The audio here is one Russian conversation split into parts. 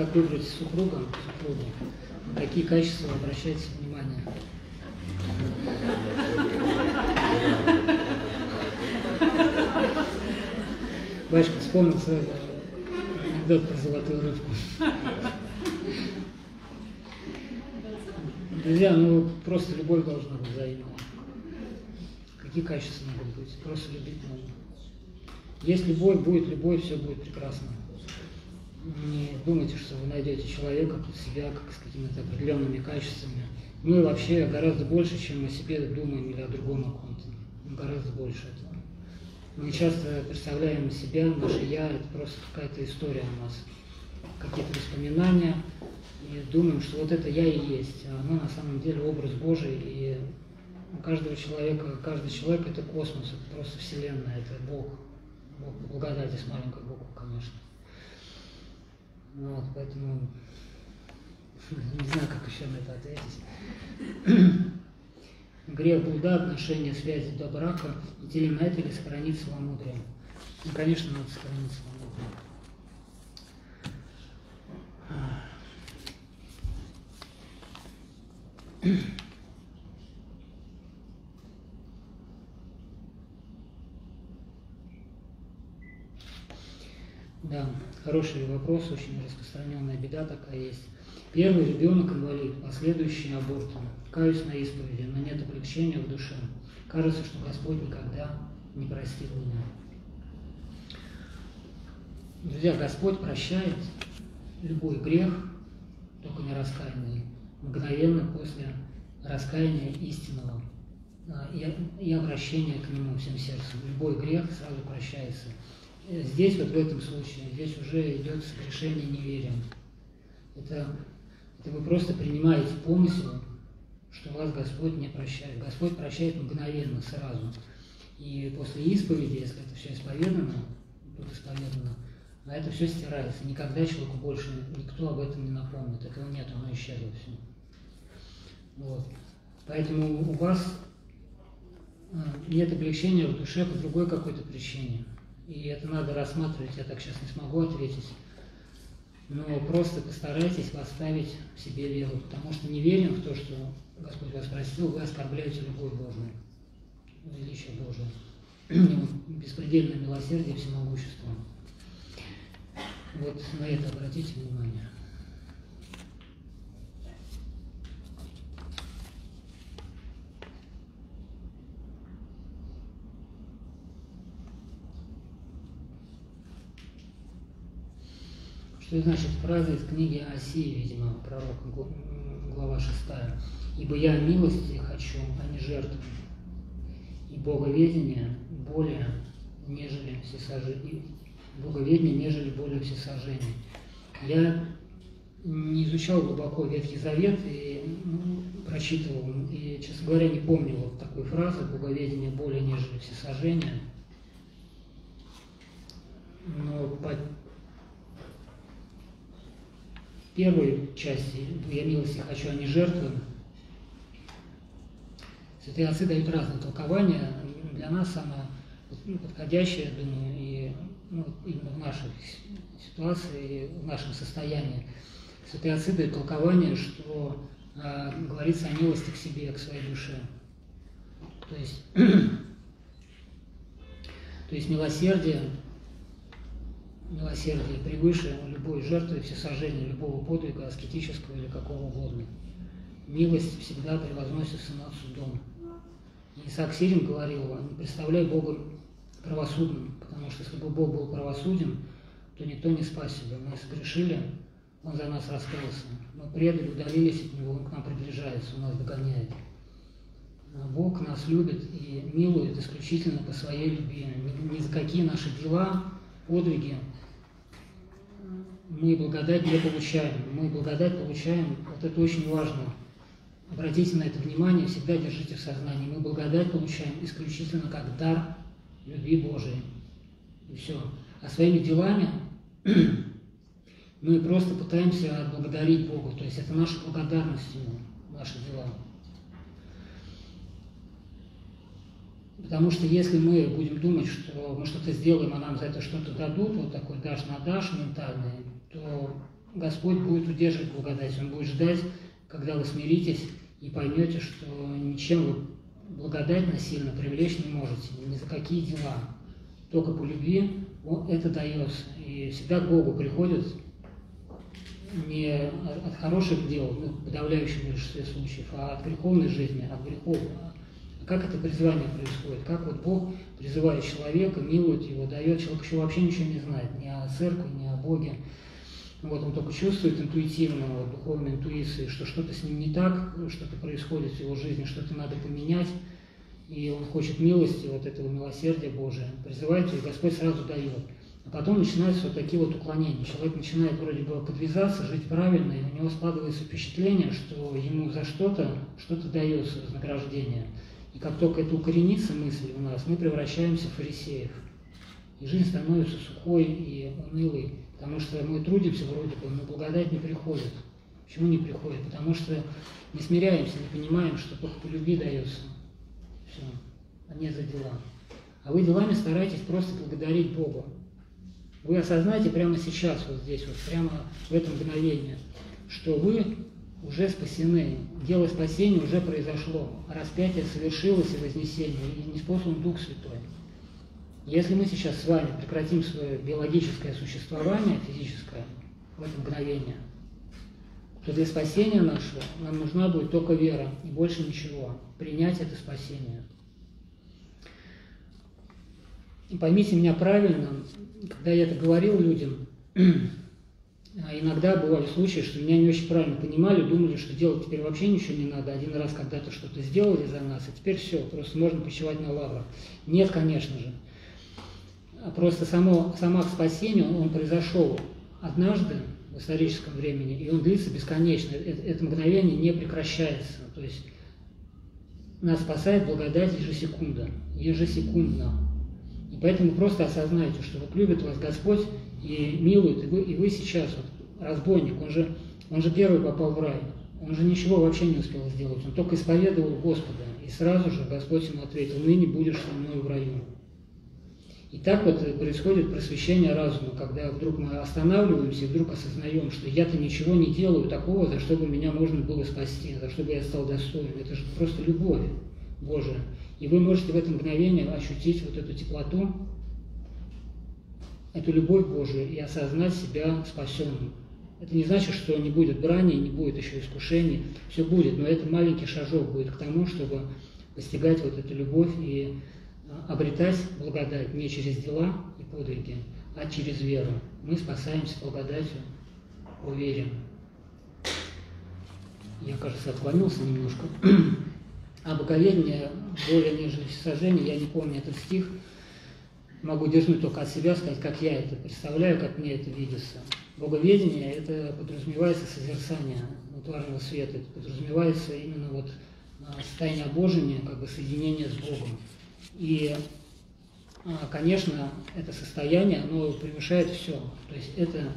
как выбрать супруга, супругу, на какие качества обращайте внимание. Башка вспомнил сразу анекдот про золотую рыбку. Друзья, ну просто любовь должна быть взаимная. Какие качества могут быть? Просто любить нужно. Есть любовь, будет любовь, все будет прекрасно. Не думайте, что вы найдете человека под себя как с какими-то определенными качествами. Мы вообще гораздо больше, чем о себе думаем или о другом о. Гораздо больше этого. Мы часто представляем себя, наше «я» — это просто какая-то история у нас, какие-то воспоминания, и думаем, что вот это «я» и есть, а оно на самом деле образ Божий, и у каждого человека, каждый человек — это космос, это просто Вселенная, это Бог, Бог благодати с маленькой буквы, конечно. Вот, поэтому не знаю, как еще на это ответить. Грех блуда, отношения, связи до брака, ли на это или сохранить целомудрие? Ну, конечно, надо сохранить целомудрие. Да, хороший вопрос, очень распространенная беда такая есть. Первый ребенок инвалид, последующий аборт. Каюсь на исповеди, но нет облегчения в душе. Кажется, что Господь никогда не простит меня. Друзья, Господь прощает любой грех, только не раскаянный, мгновенно после раскаяния истинного а, и обращения к Нему всем сердцем. Любой грех сразу прощается. Здесь, вот в этом случае, здесь уже идет согрешение неверием. Это это вы просто принимаете помысел, что вас Господь не прощает. Господь прощает мгновенно, сразу. И после исповеди, если это все исповедано, тут исповедано, а это все стирается. Никогда человеку больше никто об этом не напомнит. Этого нет, оно исчезло все. Вот. Поэтому у вас а, нет облегчения в душе по другой какой-то причине. И это надо рассматривать, я так сейчас не смогу ответить но просто постарайтесь поставить в себе веру, потому что не верим в то, что Господь вас простил, вы оскорбляете любовь Божию, величие Божие, беспредельное милосердие и всемогущество. Вот на это обратите внимание. Что значит фраза из книги Осии, видимо, пророка, глава 6. «Ибо я милости хочу, а не жертвы, и боговедение более, нежели всесожжение, боговедение, нежели более всесожжение». Я не изучал глубоко Ветхий Завет и ну, прочитывал, и, честно говоря, не помню вот такой фразы «боговедение более, нежели всесожжение». Но по первой части «Я милости хочу, а не жертвы» святые отцы дают разные толкования. Для нас самое ну, подходящее, я думаю, и ну, именно в нашей ситуации, в нашем состоянии. Святые отцы дают толкование, что э, говорится о милости к себе, к своей душе. То есть, то есть милосердие милосердие превыше любой жертвы, всесожжения, любого подвига, аскетического или какого угодно. Милость всегда превозносится над судом. И Исаак Сирин говорил, не представляй Бога правосудным, потому что если бы Бог был правосуден, то никто не спасся бы. Мы согрешили, Он за нас раскрылся. Мы предали, удалились от Него, Он к нам приближается, Он нас догоняет. А Бог нас любит и милует исключительно по своей любви. Ни за какие наши дела, подвиги мы благодать не получаем. Мы благодать получаем, вот это очень важно. Обратите на это внимание, всегда держите в сознании. Мы благодать получаем исключительно как дар любви Божией. И все. А своими делами мы просто пытаемся отблагодарить Бога. То есть это наша благодарность Ему, наши дела. Потому что если мы будем думать, что мы что-то сделаем, а нам за это что-то дадут, вот такой дашь на дашь ментальный, то Господь будет удерживать благодать, Он будет ждать, когда вы смиритесь и поймете, что ничем вы благодать насильно привлечь не можете, ни за какие дела. Только по любви это дается. И всегда к Богу приходят не от хороших дел, ну, в подавляющем большинстве случаев, а от греховной жизни, от грехов. А как это призвание происходит? Как вот Бог призывает человека, милует его, дает, человек еще вообще ничего не знает, ни о церкви, ни о Боге. Вот, он только чувствует интуитивно, вот, духовной интуицией, что что-то с ним не так, что-то происходит в его жизни, что-то надо поменять, и он хочет милости, вот этого милосердия Божия, призывает, и Господь сразу дает. А потом начинаются вот такие вот уклонения. Человек начинает вроде бы подвязаться, жить правильно, и у него складывается впечатление, что ему за что-то что-то дается вознаграждение. И как только это укоренится мысль у нас, мы превращаемся в фарисеев. И жизнь становится сухой и унылой, потому что мы трудимся вроде бы, но благодать не приходит. Почему не приходит? Потому что не смиряемся, не понимаем, что только по любви дается. Все, а не за дела. А вы делами старайтесь просто благодарить Бога. Вы осознаете прямо сейчас, вот здесь, вот прямо в этом мгновении, что вы уже спасены. Дело спасения уже произошло. Распятие совершилось и вознесение, и не спослан Дух Святой. Если мы сейчас с вами прекратим свое биологическое существование, физическое, в это мгновение, то для спасения нашего нам нужна будет только вера и больше ничего. Принять это спасение. И поймите меня правильно, когда я это говорил людям, а иногда бывали случаи, что меня не очень правильно понимали, думали, что делать теперь вообще ничего не надо. Один раз когда-то что-то сделали за нас, и теперь все, просто можно почивать на лаврах. Нет, конечно же. А просто само, сам акт спасения, он, он произошел однажды в историческом времени, и он длится бесконечно. Это, это мгновение не прекращается. То есть нас спасает благодать ежесекунда, ежесекундно. Поэтому просто осознайте, что вот любит вас Господь и милует, и вы, и вы сейчас, вот, разбойник, он же, он же первый попал в рай, он же ничего вообще не успел сделать, он только исповедовал Господа, и сразу же Господь ему ответил, ныне будешь со мной в раю. И так вот происходит просвещение разума, когда вдруг мы останавливаемся и вдруг осознаем, что я-то ничего не делаю такого, за что бы меня можно было спасти, за что бы я стал достоин. Это же просто любовь Божия. И вы можете в это мгновение ощутить вот эту теплоту, эту любовь Божию и осознать себя спасенным. Это не значит, что не будет брани, не будет еще искушений, все будет, но это маленький шажок будет к тому, чтобы постигать вот эту любовь и обретать благодать не через дела и подвиги, а через веру. Мы спасаемся благодатью по вере. Я, кажется, отклонился немножко. А боговедение более нежели сожжение, я не помню этот стих, могу дерзнуть только от себя, сказать, как я это представляю, как мне это видится. Боговедение – это подразумевается созерцание тварного света, это подразумевается именно вот а, состояние обожения, как бы соединение с Богом. И, а, конечно, это состояние, оно превышает все. То есть это,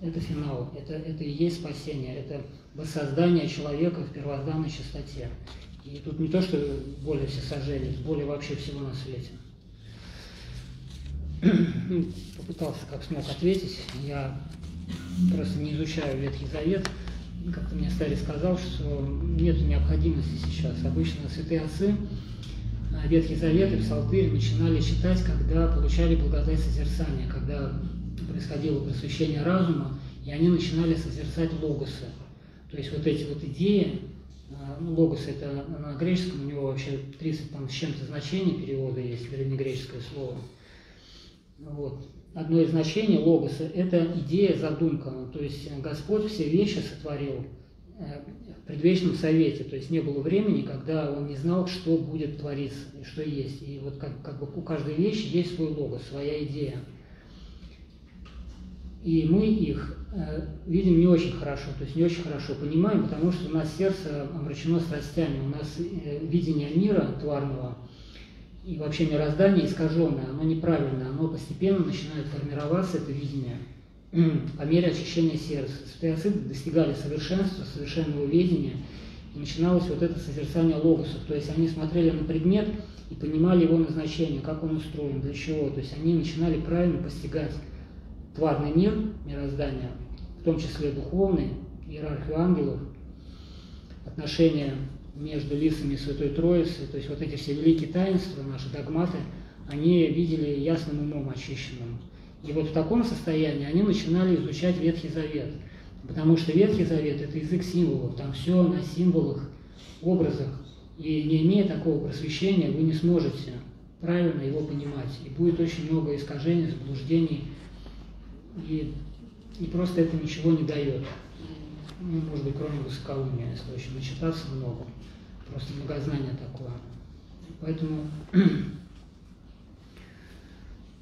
это финал, это, это и есть спасение, это воссоздание человека в первозданной чистоте. И тут не то, что более всесожжение, более вообще всего на свете. Ну, попытался как смог ответить. Я просто не изучаю Ветхий Завет. Как-то мне Старый сказал, что нет необходимости сейчас. Обычно святые отцы Ветхий Завет и Псалтырь начинали читать, когда получали благодать созерцания, когда происходило просвещение разума, и они начинали созерцать логосы. То есть вот эти вот идеи, а, ну, логос это на греческом, у него вообще 30 там, с чем-то значений перевода есть, древнегреческое слово. Вот. Одно из значений логоса – это идея, задумка. То есть Господь все вещи сотворил э, предвечном совете. То есть не было времени, когда он не знал, что будет твориться и что есть. И вот как, как бы у каждой вещи есть свой логос, своя идея. И мы их э, видим не очень хорошо, то есть не очень хорошо понимаем, потому что у нас сердце омрачено страстями, у нас э, видение мира тварного и вообще мироздание искаженное, оно неправильное, оно постепенно начинает формироваться, это видение, по мере очищения сердца. Святые отцы достигали совершенства, совершенного видения, и начиналось вот это созерцание логосов, то есть они смотрели на предмет и понимали его назначение, как он устроен, для чего, то есть они начинали правильно постигать тварный мир, мироздание, в том числе духовный, иерархию ангелов, отношения между лицами Святой Троицы, то есть вот эти все великие таинства, наши догматы, они видели ясным умом очищенным. И вот в таком состоянии они начинали изучать Ветхий Завет, потому что Ветхий Завет – это язык символов, там все на символах, образах, и не имея такого просвещения, вы не сможете правильно его понимать, и будет очень много искажений, заблуждений, и, и просто это ничего не дает. Ну, может быть, кроме высокоумия, если очень начитаться много. Просто многознание такое. Поэтому,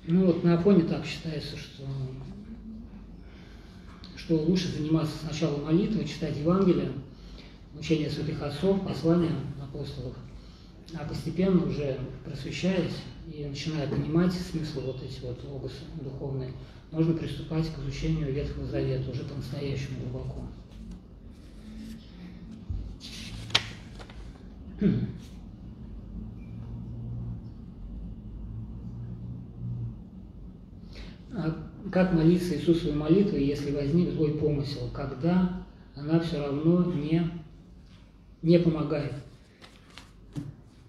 ну вот на Афоне так считается, что, что лучше заниматься сначала молитвой, читать Евангелие, учение святых отцов, послания апостолов, а постепенно уже просвещаясь и начиная понимать смысл вот эти вот области духовные, можно приступать к изучению Ветхого Завета уже по-настоящему глубоко. А как молиться Иисусовой молитвой, если возник злой помысел, когда она все равно не, не помогает?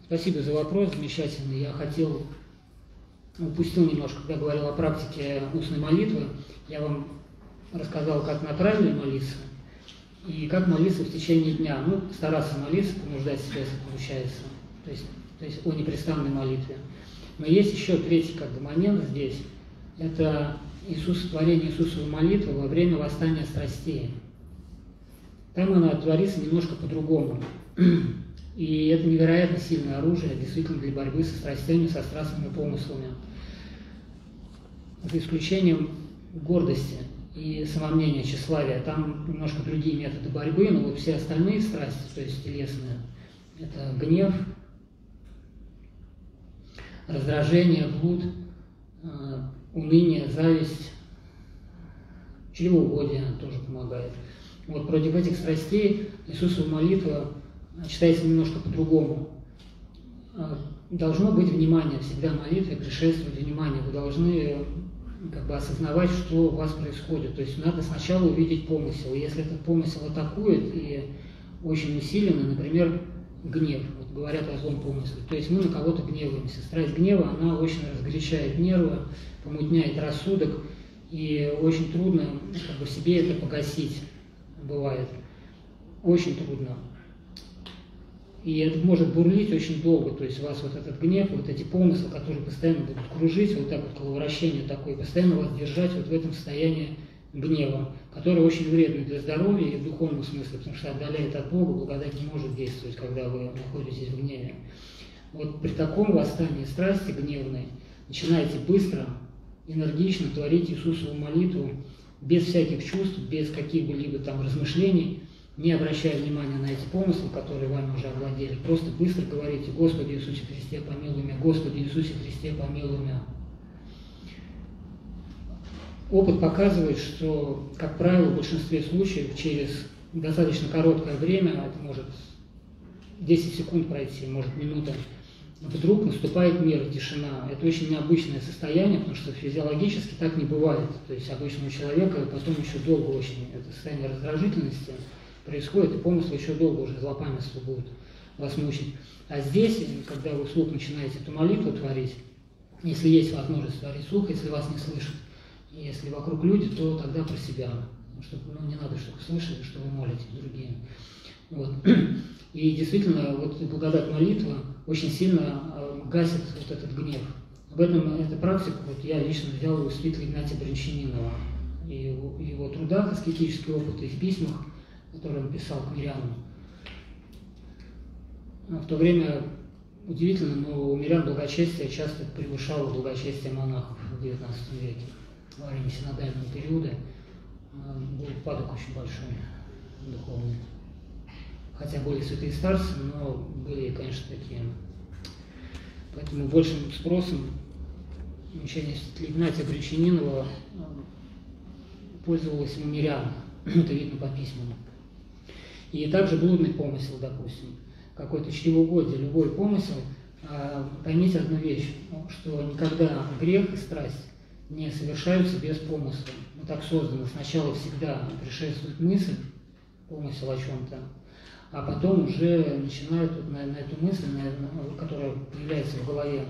Спасибо за вопрос, замечательный. Я хотел, упустил немножко, когда говорил о практике устной молитвы. Я вам рассказал, как на правильно молиться, и как молиться в течение дня. Ну, стараться молиться, понуждать себя, если получается. То есть, то есть о непрестанной молитве. Но есть еще третий как бы, момент здесь. Это Иисус, творение Иисусовой молитвы во время восстания страстей. Там она творится немножко по-другому. И это невероятно сильное оружие, действительно, для борьбы со страстями, со страстными помыслами. За исключением гордости и самомнение, тщеславие. Там немножко другие методы борьбы, но вот все остальные страсти, то есть телесные, это гнев, раздражение, блуд, э, уныние, зависть, чревоугодие тоже помогает. Вот против этих страстей Иисусова молитва читается немножко по-другому. Э, должно быть внимание всегда молитве, предшествовать внимание. Вы должны как бы осознавать, что у вас происходит. То есть надо сначала увидеть помысел. Если этот помысел атакует и очень усиленно, например, гнев, говорят о злом помысле, то есть мы на кого-то гневаемся. Страсть гнева, она очень разгорячает нервы, помутняет рассудок, и очень трудно как бы, себе это погасить бывает. Очень трудно. И это может бурлить очень долго, то есть у вас вот этот гнев, вот эти помыслы, которые постоянно будут кружить, вот так вот коловращение такое, постоянно вас держать вот в этом состоянии гнева, которое очень вредно для здоровья и в духовном смысле, потому что отдаляет от Бога, благодать не может действовать, когда вы находитесь в гневе. Вот при таком восстании страсти гневной начинайте быстро, энергично творить Иисусову молитву, без всяких чувств, без каких-либо там размышлений, не обращая внимания на эти помыслы, которые вами уже овладели, просто быстро говорите, Господи Иисусе Христе, помилуй меня, Господи Иисусе Христе, помилуй меня. Опыт показывает, что, как правило, в большинстве случаев через достаточно короткое время, это может 10 секунд пройти, может минута, вдруг наступает мир, тишина. Это очень необычное состояние, потому что физиологически так не бывает. То есть обычному человека потом еще долго очень это состояние раздражительности – происходит, и помыслы еще долго уже злопамятство будут вас мучить. А здесь, когда вы вслух начинаете эту молитву творить, если есть возможность творить слух, если вас не слышат, если вокруг люди, то тогда про себя. Чтобы, ну, не надо, чтобы слышали, что вы молитесь другие. Вот. И действительно, вот благодать молитва очень сильно э, гасит вот этот гнев. Об этом, эту практику вот я лично взял у святителя Игнатия Бринчанинова. И в его трудах, аскетические опыты, и в письмах – который он писал к мирянам. В то время удивительно, но у мирян благочестие часто превышало благочестие монахов в XIX веке. Во время синодального периода э, был упадок очень большой духовный. Хотя были святые старцы, но были, конечно, такие. Поэтому большим спросом учение Игнатия Бричининова э, пользовалось мирян. Это видно по письмам. И также блудный помысел, допустим, какой-то чревоугодие, любой помысел, а, поймите одну вещь, что никогда грех и страсть не совершаются без помысла. Мы так созданы. Сначала всегда предшествует мысль, помысел о чем-то, а потом уже начинает вот на, на эту мысль, на, которая появляется в голове,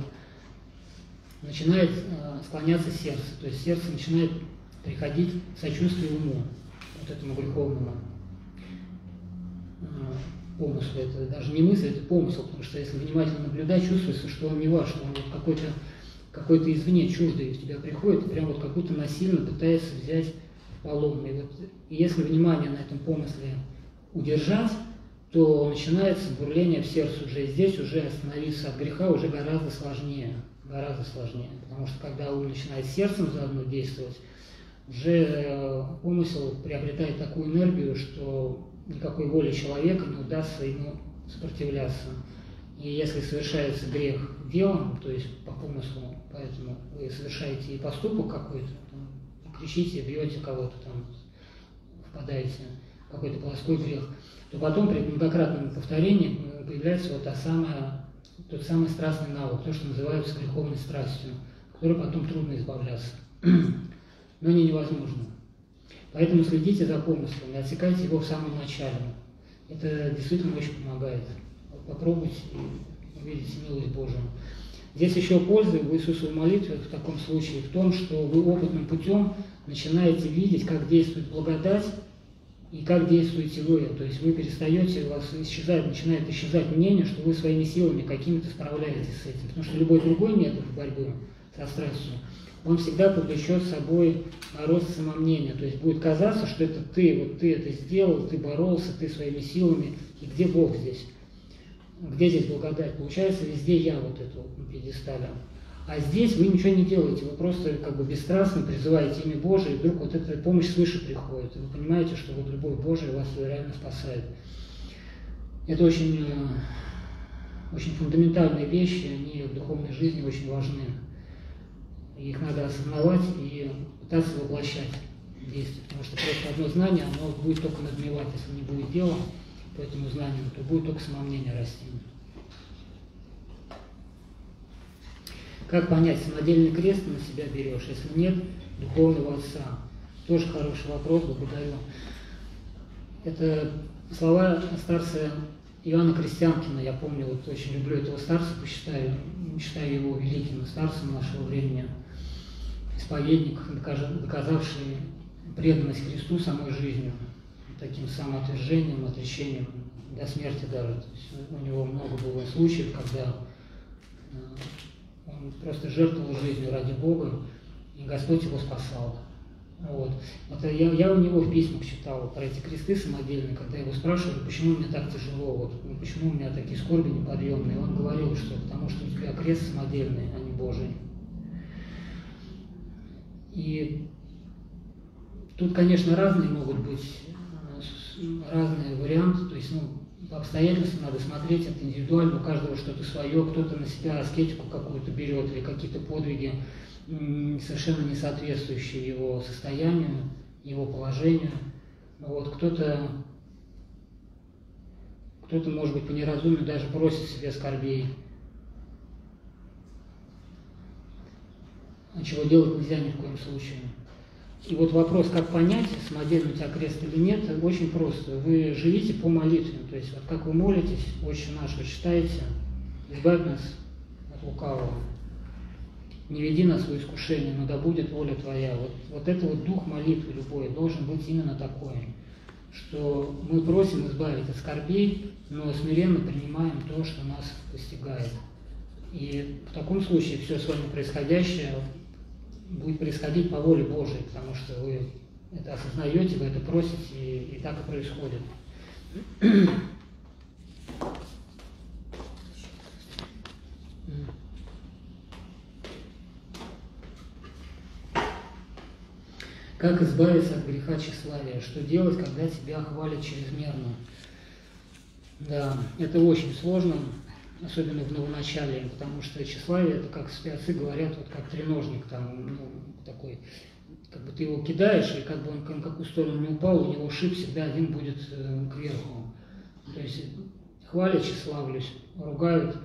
начинает э, склоняться сердце. То есть сердце начинает приходить сочувствие уму, вот этому греховному э, помыслу. Это даже не мысль, это помысел, потому что если внимательно наблюдать, чувствуется, что он не ваш, он вот какой-то какой-то извне чуждый в тебя приходит, и прям вот какую-то насильно пытается взять полон. И вот и если внимание на этом помысле удержать, то начинается бурление в сердце уже. здесь уже остановиться от греха уже гораздо сложнее. Гораздо сложнее. Потому что когда ум начинает сердцем заодно действовать, уже э, помысел приобретает такую энергию, что никакой воли человека не удастся ему сопротивляться. И если совершается грех делом, то есть по помыслу, поэтому вы совершаете и поступок какой-то, кричите, бьете кого-то там, впадаете в какой-то плоской грех, то потом при многократном повторении появляется вот та самая, тот самый страстный навык, то, что называется греховной страстью, которой потом трудно избавляться. Но не невозможно. Поэтому следите за помыслом и отсекайте его в самом начале. Это действительно очень помогает. Попробуйте и увидите милость Божию. Здесь еще польза в Иисусовой молитве в таком случае в том, что вы опытным путем начинаете видеть, как действует благодать и как действуете вы. То есть вы перестаете, у вас исчезает, начинает исчезать мнение, что вы своими силами какими-то справляетесь с этим. Потому что любой другой метод борьбы со страстью, он всегда повлечет собой рост самомнения. То есть будет казаться, что это ты, вот ты это сделал, ты боролся, ты своими силами, и где Бог здесь? Где здесь благодать? Получается, везде я вот на пьедестале. А здесь вы ничего не делаете, вы просто как бы бесстрастно призываете имя Божие, и вдруг вот эта помощь свыше приходит. И вы понимаете, что вот любовь Божия вас реально спасает. Это очень, э, очень фундаментальные вещи, они в духовной жизни очень важны. Их надо осознавать и пытаться воплощать в действие, потому что просто одно знание, оно будет только надмевать, если не будет дела по этому знанию, то будет только самомнение расти. Как понять, самодельный крест на себя берешь, если нет духовного отца? Тоже хороший вопрос, благодарю. Это слова старца Иоанна Крестьянкина, я помню, вот очень люблю этого старца, посчитаю, считаю его великим старцем нашего времени, исповедник, доказавший преданность Христу самой жизнью таким самоотвержением, отречением до смерти даже. У него много было случаев, когда э, он просто жертвовал жизнью ради Бога, и Господь его спасал. Вот. Это я, я у него в письмах читал про эти кресты самодельные, когда его спрашивали, почему мне так тяжело, вот, ну, почему у меня такие скорби неподъемные. Он говорил, что потому что у тебя крест самодельный, а не Божий. И тут, конечно, разные могут быть разные варианты, то есть, ну, по обстоятельствам надо смотреть, это индивидуально, у каждого что-то свое, кто-то на себя аскетику какую-то берет или какие-то подвиги, совершенно не соответствующие его состоянию, его положению. Вот, кто-то, кто-то, может быть, по неразумию даже просит себе скорбей. А чего делать нельзя ни в коем случае. И вот вопрос, как понять, самодельный у тебя крест или нет, очень просто. Вы живите по молитве, то есть вот как вы молитесь, очень наш, вы читаете, избавь нас от лукавого. Не веди нас в искушение, но да будет воля Твоя. Вот, вот это вот дух молитвы любой должен быть именно такой, что мы просим избавить от скорбей, но смиренно принимаем то, что нас постигает. И в таком случае все с вами происходящее будет происходить по воле Божией, потому что вы это осознаете, вы это просите, и, и так и происходит. Как избавиться от греха тщеславия? Что делать, когда тебя хвалят чрезмерно? Да, это очень сложно особенно в новоначале, потому что тщеславие, это как спецы говорят, вот как треножник там, ну, такой, как бы ты его кидаешь, и как бы он в какую сторону не упал, у него шип всегда один будет э, кверху. То есть хвалят, тщеславлюсь, ругают,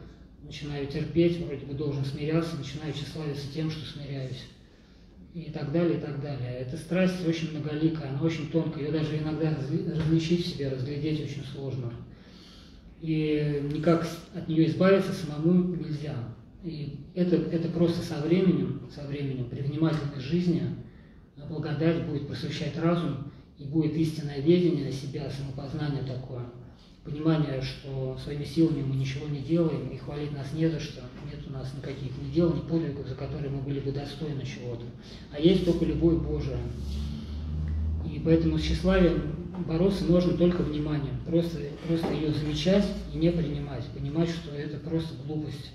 начинаю терпеть, вроде бы должен смиряться, начинаю тщеславиться тем, что смиряюсь. и так далее, и так далее. Эта страсть очень многоликая, она очень тонкая, ее даже иногда различить в себе, разглядеть очень сложно. И никак от нее избавиться самому нельзя. И это, это просто со временем, со временем, при внимательной жизни благодать будет просвещать разум, и будет истинное ведение себя, самопознание такое – понимание, что своими силами мы ничего не делаем, и хвалить нас не за что, нет у нас никаких ни дел, ни подвигов, за которые мы были бы достойны чего-то. А есть только любовь Божия. И поэтому с тщеславием бороться можно только вниманием, просто, просто ее замечать и не принимать, понимать, что это просто глупость.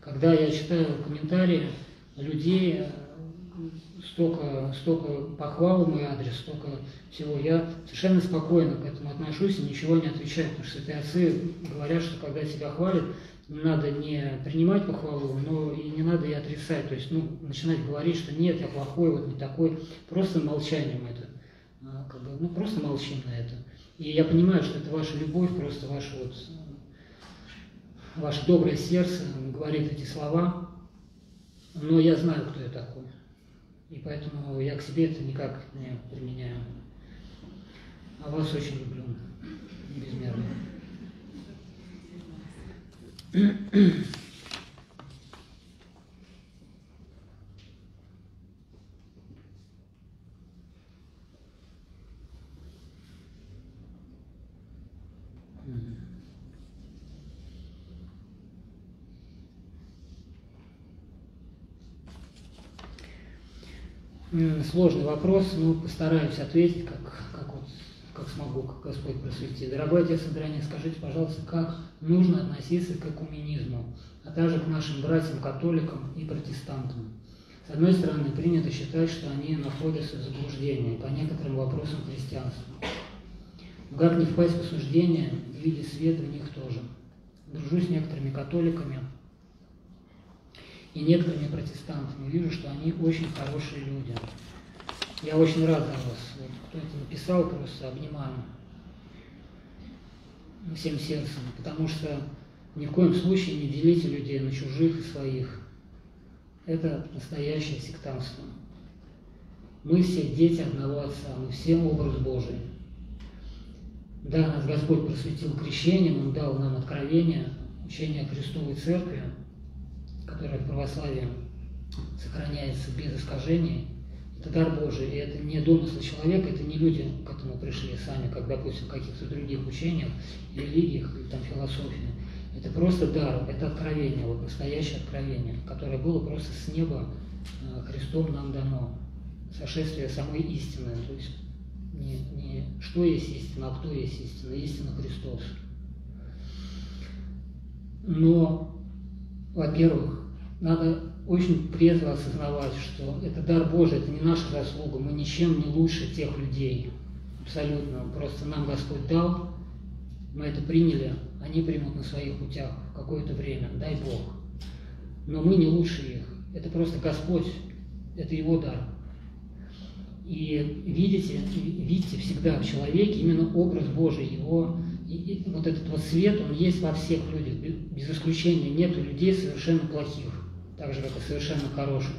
Когда я читаю комментарии людей, столько, столько похвал в мой адрес, столько всего. Я совершенно спокойно к этому отношусь и ничего не отвечаю, потому что святые отцы говорят, что когда тебя хвалят, надо не принимать похвалу, но и не надо и отрицать. То есть, ну, начинать говорить, что нет, я плохой, вот не такой, просто молчанием это. Бы, ну, просто молчим на это. И я понимаю, что это ваша любовь, просто ваше вот ваше доброе сердце говорит эти слова, но я знаю, кто я такой. И поэтому я к себе это никак не применяю. А вас очень люблю. Безмерно. Сложный вопрос, но постараюсь ответить, как, как, вот, как смогу, как Господь просветит. Дорогой отец Андроник, скажите, пожалуйста, как нужно относиться к экуменизму, а также к нашим братьям-католикам и протестантам? С одной стороны, принято считать, что они находятся в заблуждении по некоторым вопросам христианства. Но как не впасть в осуждение видеть свет в них тоже? Дружу с некоторыми католиками, и некоторыми протестантами. Вижу, что они очень хорошие люди. Я очень рад за вас. Вот, кто это написал, просто обнимаю всем сердцем, потому что ни в коем случае не делите людей на чужих и своих. Это настоящее сектантство. Мы все дети одного Отца, мы все образ Божий. Да, нас Господь просветил крещением, Он дал нам откровение, учение Христовой Церкви – которая в православии сохраняется без искажений, это дар Божий, и это не домыслы человека, это не люди к этому пришли сами, как, допустим, в каких-то других учениях, религиях или там философии. Это просто дар, это откровение, вот настоящее откровение, которое было просто с неба э, Христом нам дано. Сошествие самой истины, то есть не, не что есть истина, а кто есть истина, истина Христос. Но во-первых, надо очень трезво осознавать, что это дар Божий, это не наша заслуга, мы ничем не лучше тех людей. Абсолютно. Просто нам Господь дал, мы это приняли, они примут на своих путях какое-то время, дай Бог. Но мы не лучше их. Это просто Господь, это Его дар. И видите, видите всегда в человеке именно образ Божий, его и, и вот этот вот свет, он есть во всех людях, без исключения. Нет людей совершенно плохих, так же, как и совершенно хороших.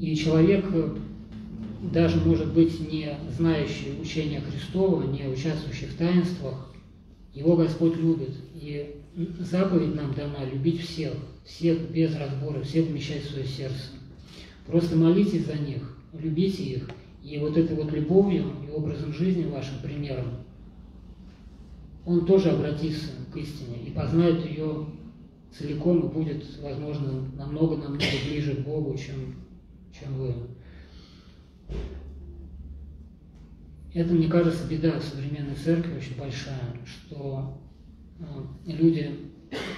И человек, э, даже, может быть, не знающий учения Христова, не участвующий в таинствах, его Господь любит. И заповедь нам дана любить всех, всех без разбора, всех вмещать в свое сердце. Просто молитесь за них, любите их, и вот этой вот любовью и образом жизни вашим примером, он тоже обратится к истине и познает ее целиком и будет, возможно, намного-намного ближе к Богу, чем, чем вы. Это, мне кажется, беда современной церкви очень большая, что э, люди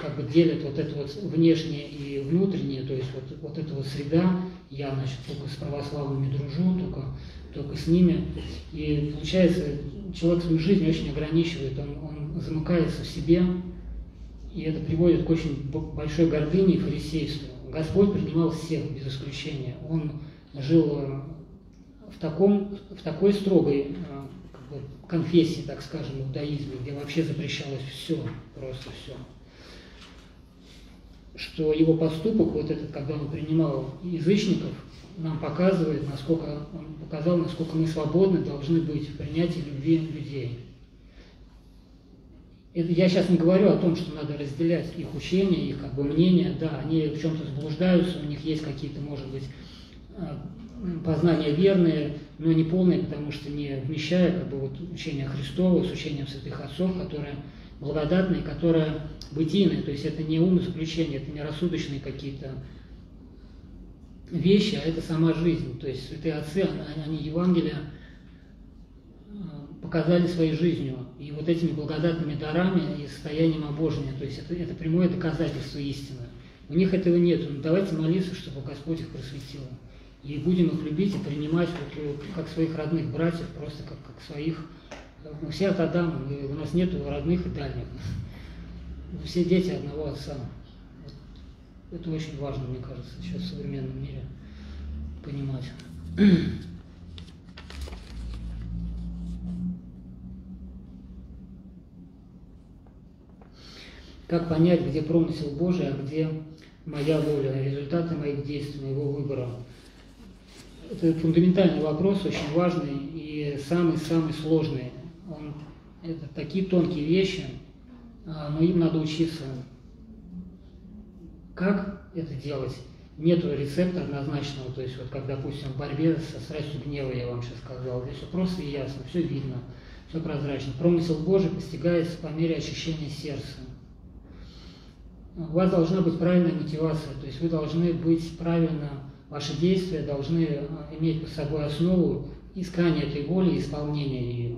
как бы делят вот это вот внешнее и внутреннее, то есть вот, вот эта вот среда, я, значит, только с православными дружу, только, только с ними, и получается, человек свою жизнь очень ограничивает, он, он замыкается в себе, и это приводит к очень большой гордыне и фарисейству. Господь принимал всех без исключения. Он жил э, в, таком, в такой строгой э, как бы, конфессии, так скажем, иудаизме, где вообще запрещалось все, просто все что его поступок, вот этот, когда он принимал язычников, нам показывает, насколько он показал, насколько мы свободны должны быть в принятии любви людей. Я сейчас не говорю о том, что надо разделять их учения, их как бы мнения, да, они в чем-то заблуждаются, у них есть какие-то, может быть, а, познания верные, но не полные, потому что не вмещая как бы, вот, учение Христова с учением святых отцов, которое благодатное, которое бытийное, то есть это не ум заключение, это не рассудочные какие-то вещи, а это сама жизнь. То есть святые отцы, они, они Евангелие показали своей жизнью. И вот этими благодатными дарами и состоянием обожения, то есть это, это прямое доказательство истины. У них этого нет. Ну, давайте молиться, чтобы Господь их просветил. И будем их любить и принимать вот, как своих родных братьев, просто как, как своих. Мы все от Адама, мы, у нас нет родных и дальних. Мы все дети одного отца. Вот. Это очень важно, мне кажется, сейчас в современном мире понимать. Как понять, где промысел Божий, а где моя воля, результаты моих действий, моего выбора? Это фундаментальный вопрос, очень важный и самый-самый сложный. Он, это такие тонкие вещи, а, но им надо учиться. Как это делать? Нету рецепта однозначного, то есть вот как, допустим, в борьбе со страстью гнева, я вам сейчас сказал, здесь все просто и ясно, все видно, все прозрачно. Промысел Божий постигается по мере очищения сердца у вас должна быть правильная мотивация, то есть вы должны быть правильно, ваши действия должны э, иметь под собой основу искания этой воли и исполнения ее.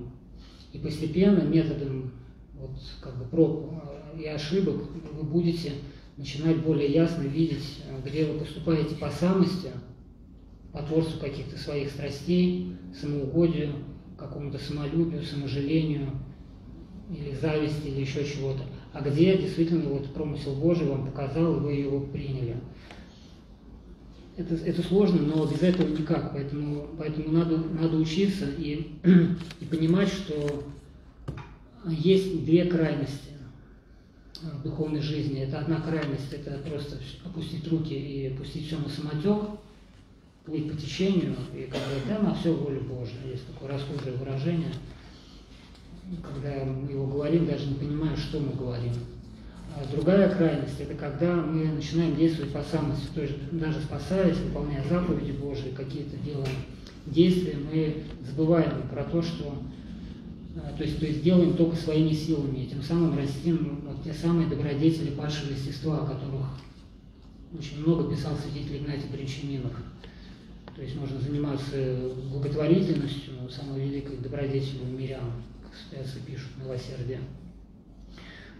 И постепенно методом вот, как бы, проб э, и ошибок вы будете начинать более ясно видеть, э, где вы поступаете по самости, по творцу каких-то своих страстей, самоугодию, какому-то самолюбию, саможалению, или зависти, или еще чего-то а где действительно вот промысел Божий вам показал, и вы его приняли. Это, это сложно, но без этого никак, поэтому, поэтому надо, надо учиться и, и понимать, что есть две крайности в духовной жизни. Это одна крайность, это просто опустить руки и пустить все на самотек, плыть по течению и как бы да, на все волю Божию. Есть такое расхожее выражение – когда мы его говорим, даже не понимая, что мы говорим. А другая крайность – это когда мы начинаем действовать по самости, то есть даже спасаясь, выполняя заповеди Божии, какие-то делаем действия, мы забываем про то, что а, то есть, то есть делаем только своими силами, и тем самым растим вот те самые добродетели падшего естества, о которых очень много писал святитель Игнатий Бринчанинов. То есть можно заниматься благотворительностью, самой великой добродетелью мирян, стоятся пишут милосердие.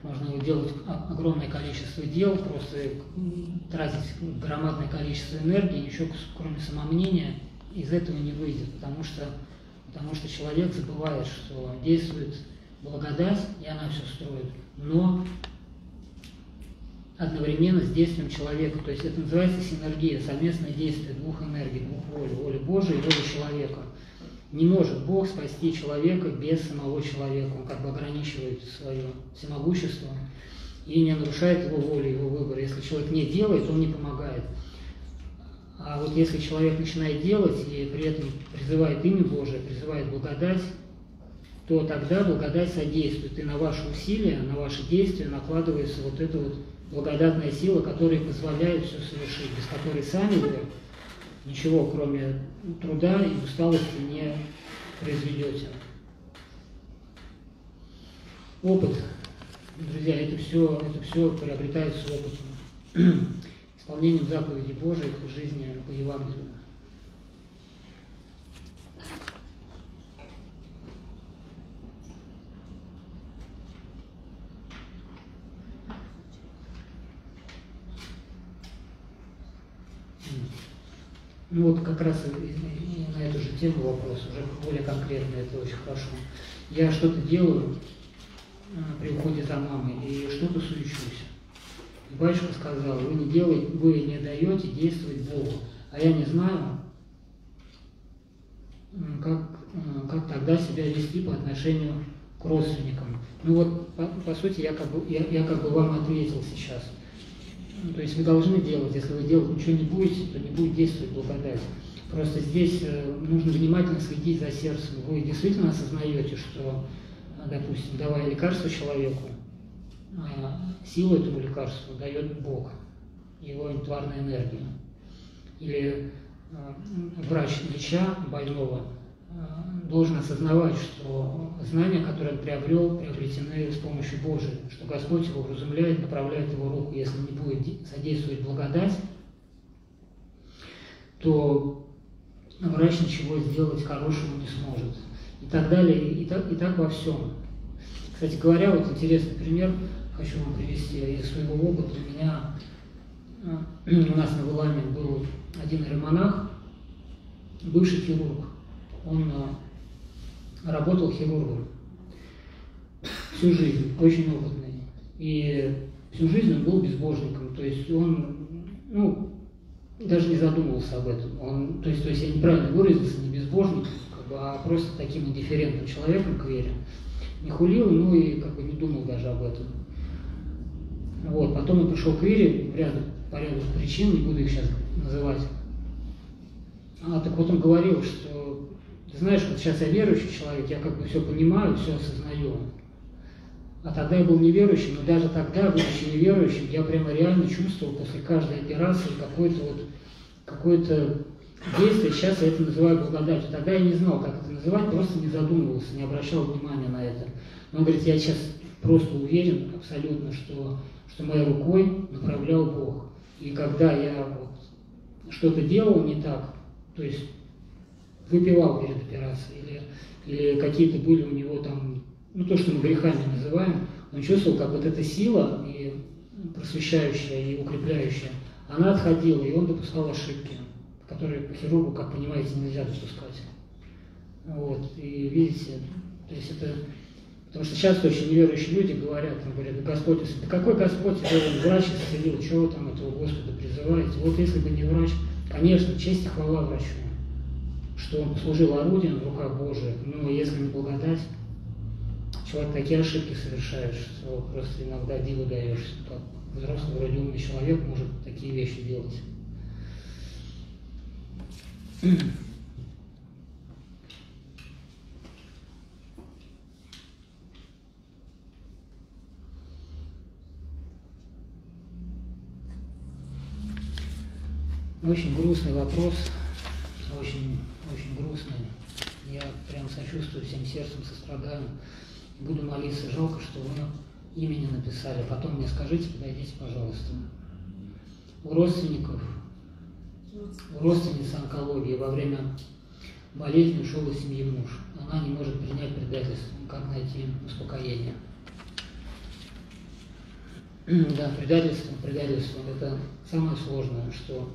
Можно делать огромное количество дел, просто тратить громадное количество энергии, ничего кроме самомнения из этого не выйдет, потому что, потому что человек забывает, что действует благодать, и она все строит, но одновременно с действием человека. То есть это называется синергия, совместное действие двух энергий, двух воль, воли Божией и воли человека. Не может Бог спасти человека без самого человека. Он как бы ограничивает свое всемогущество и не нарушает его волю, его выбор. Если человек не делает, он не помогает. А вот если человек начинает делать и при этом призывает имя Божие, призывает благодать, то тогда благодать содействует. И на ваши усилия, на ваши действия накладывается вот эта вот благодатная сила, которая позволяет все совершить, без которой сами вы ничего, кроме труда и усталости, не произведете. Опыт. Друзья, это все, это все приобретается опытом. Исполнением заповедей Божьих в жизни по Евангелию. Ну вот как раз на эту же тему вопрос, уже более конкретно, это очень хорошо. Я что-то делаю а, при уходе за мамой и что-то суечусь. И батюшка сказал, вы не делаете, вы не даете действовать Богу. А я не знаю, как, как тогда себя вести по отношению к родственникам. Ну вот, по, по сути, я как, бы, я, я как бы вам ответил сейчас. Ну, то есть вы должны делать, если вы делать ничего не будете, то не будет действовать благодать. Просто здесь э, нужно внимательно следить за сердцем. Вы действительно осознаете, что, э, допустим, давая лекарство человеку, а, силу этому лекарству дает Бог, его тварная энергия. Или э, врач леча больного должен осознавать, что знания, которые он приобрел, приобретены с помощью Божией, что Господь его вразумляет, направляет его руку. Если не будет содействовать благодать, то врач ничего сделать хорошего не сможет. И так далее, и так, и так во всем. Кстати говоря, вот интересный пример хочу вам привести из своего опыта. У меня, у нас на Выламе был один романах, бывший хирург. Он работал хирургом всю жизнь, очень опытный. И всю жизнь он был безбожником, то есть он, ну, даже не задумывался об этом. Он, то есть, то есть я неправильно выразился, не безбожник, как бы, а просто таким индифферентным человеком к вере. Не хулил, ну и как бы не думал даже об этом. Вот, потом он пришел к вере, ряду, по ряду причин, не буду их сейчас называть. А, так вот он говорил, что, ты знаешь, вот сейчас я верующий человек, я как бы все понимаю, все осознаю. А тогда я был неверующим, но даже тогда, будучи неверующим, я прямо реально чувствовал после каждой операции какое-то вот какое-то действие, сейчас я это называю благодатью. Тогда я не знал, как это называть, просто не задумывался, не обращал внимания на это. Но он говорит, я сейчас просто уверен абсолютно, что, что моей рукой направлял Бог. И когда я вот что-то делал не так, то есть выпивал перед операцией, или, или какие-то были у него там ну, то, что мы грехами называем, он чувствовал, как вот эта сила, и просвещающая, и укрепляющая, она отходила, и он допускал ошибки, которые по хирургу, как понимаете, нельзя допускать. Вот, и видите, то есть это... Потому что часто очень неверующие люди говорят, там, говорят, Господь, да какой Господь, это врач исцелил, чего вы там этого Господа призываете? Вот если бы не врач, конечно, честь и хвала врачу, что он послужил орудием в руках Божиих, но если не благодать, человек такие ошибки совершает, что просто иногда диву даешься, как взрослый, вроде умный человек может такие вещи делать. Очень грустный вопрос, очень, очень грустный. Я прям сочувствую всем сердцем, сострадаю буду молиться. Жалко, что вы имя не написали. Потом мне скажите, подойдите, пожалуйста. У родственников, у родственницы онкологии во время болезни ушел из семьи муж. Она не может принять предательство. Как найти успокоение? Да, предательство, предательство – это самое сложное, что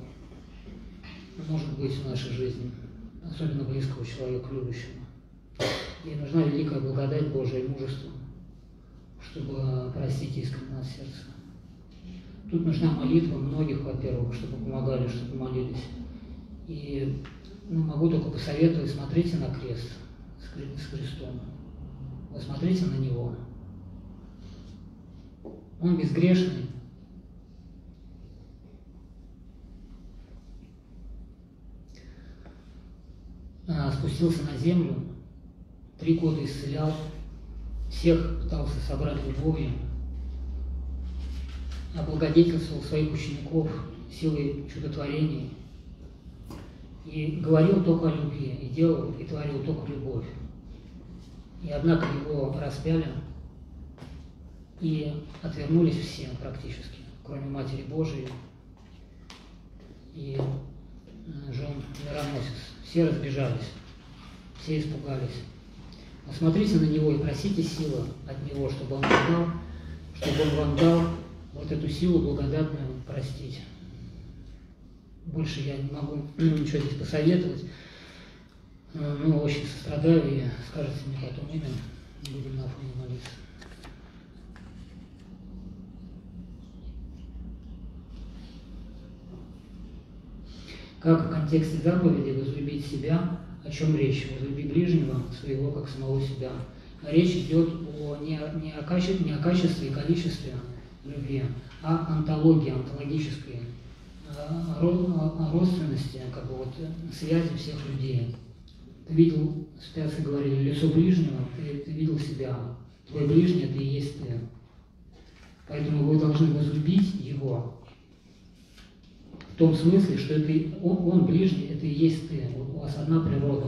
может быть в нашей жизни, особенно близкого человека, любящего. И нужна великая благодать Божия и мужество, чтобы простить искренне от сердца. Тут нужна молитва многих, во-первых, чтобы помогали, чтобы молились. И ну, могу только посоветовать, смотрите на крест с крестом. Вы смотрите на него. Он безгрешный. А, спустился на землю, Три года исцелял, всех пытался собрать любовью, облагодетельствовал своих учеников силой чудотворений и говорил только о любви, и делал, и творил только любовь. И однако его распяли, и отвернулись все практически, кроме Матери Божией и жен мироносец. Все разбежались, все испугались. Посмотрите на него и просите силы от него, чтобы он дал, чтобы он вам дал вот эту силу благодатную простить. Больше я не могу ничего здесь посоветовать. Ну, очень сострадаю и скажете мне потом имя, будем на фоне молиться. Как в контексте заповеди возлюбить себя о чем речь? Возлюби ближнего своего, как самого себя. Речь идет о, не, не, о качестве, не о качестве и количестве любви, а антологии, антологической родственности, как бы вот связи всех людей. Ты видел, спяцы говорили, лицо ближнего, ты, ты видел себя. Твой ближний – это и есть ты. Поэтому вы должны возлюбить его том смысле, что это он, он ближний, это и есть ты. У вас одна природа.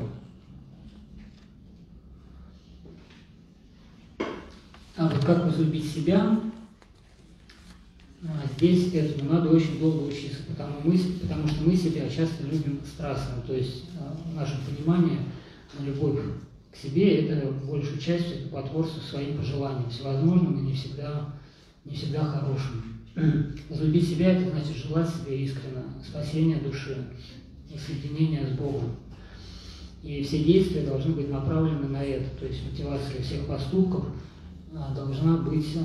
А вот как возлюбить себя, а здесь этому надо очень долго учиться, потому, мы, потому что мы себя часто любим страстно, то есть а, наше понимание на любовь к себе – это большую часть это потворство своим пожеланиям, всевозможным и не всегда, не всегда хорошим. Возлюбить себя – это значит желать себе искренне спасения души и соединения с Богом. И все действия должны быть направлены на это, то есть мотивация всех поступков а, должна быть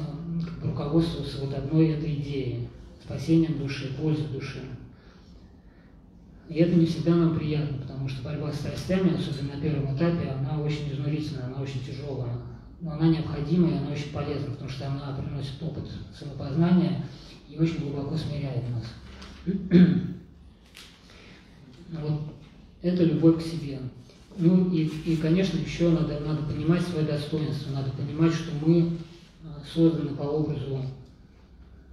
руководствоваться вот одной этой идеей – спасением души, пользой души. И это не всегда нам приятно, потому что борьба с страстями, особенно на первом этапе, она очень изнурительная, она очень тяжелая. Но она необходима и она очень полезна, потому что она приносит опыт самопознания и очень глубоко смиряет нас. вот это любовь к себе. Ну и, и конечно, еще надо, надо понимать свое достоинство, надо понимать, что мы созданы по образу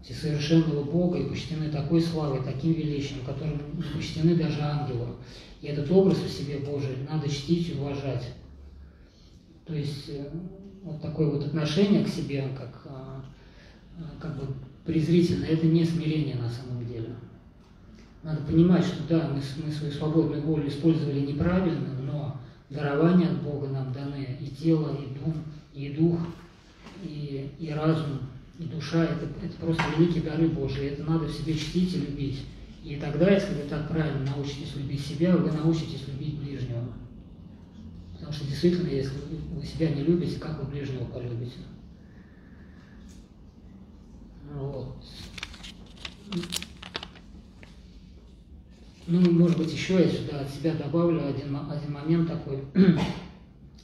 всесовершенного Бога и почтены такой славой, таким величием, которым не почтены даже ангелы. И этот образ в себе Божий надо чтить и уважать. То есть э, вот такое вот отношение к себе, как, а, а, как бы презрительно, это не смирение на самом деле. Надо понимать, что да, мы, мы свою свободную волю использовали неправильно, но дарования от Бога нам даны и тело, и дум, и дух – и, и разум, и душа это, – это просто великие дары Божии. Это надо в себе чтить и любить. И тогда, если вы так правильно научитесь любить себя, вы научитесь любить ближнего. Потому что действительно, если вы себя не любите, как вы ближнего полюбите? Вот. Ну, может быть, еще я сюда от себя добавлю один, один момент такой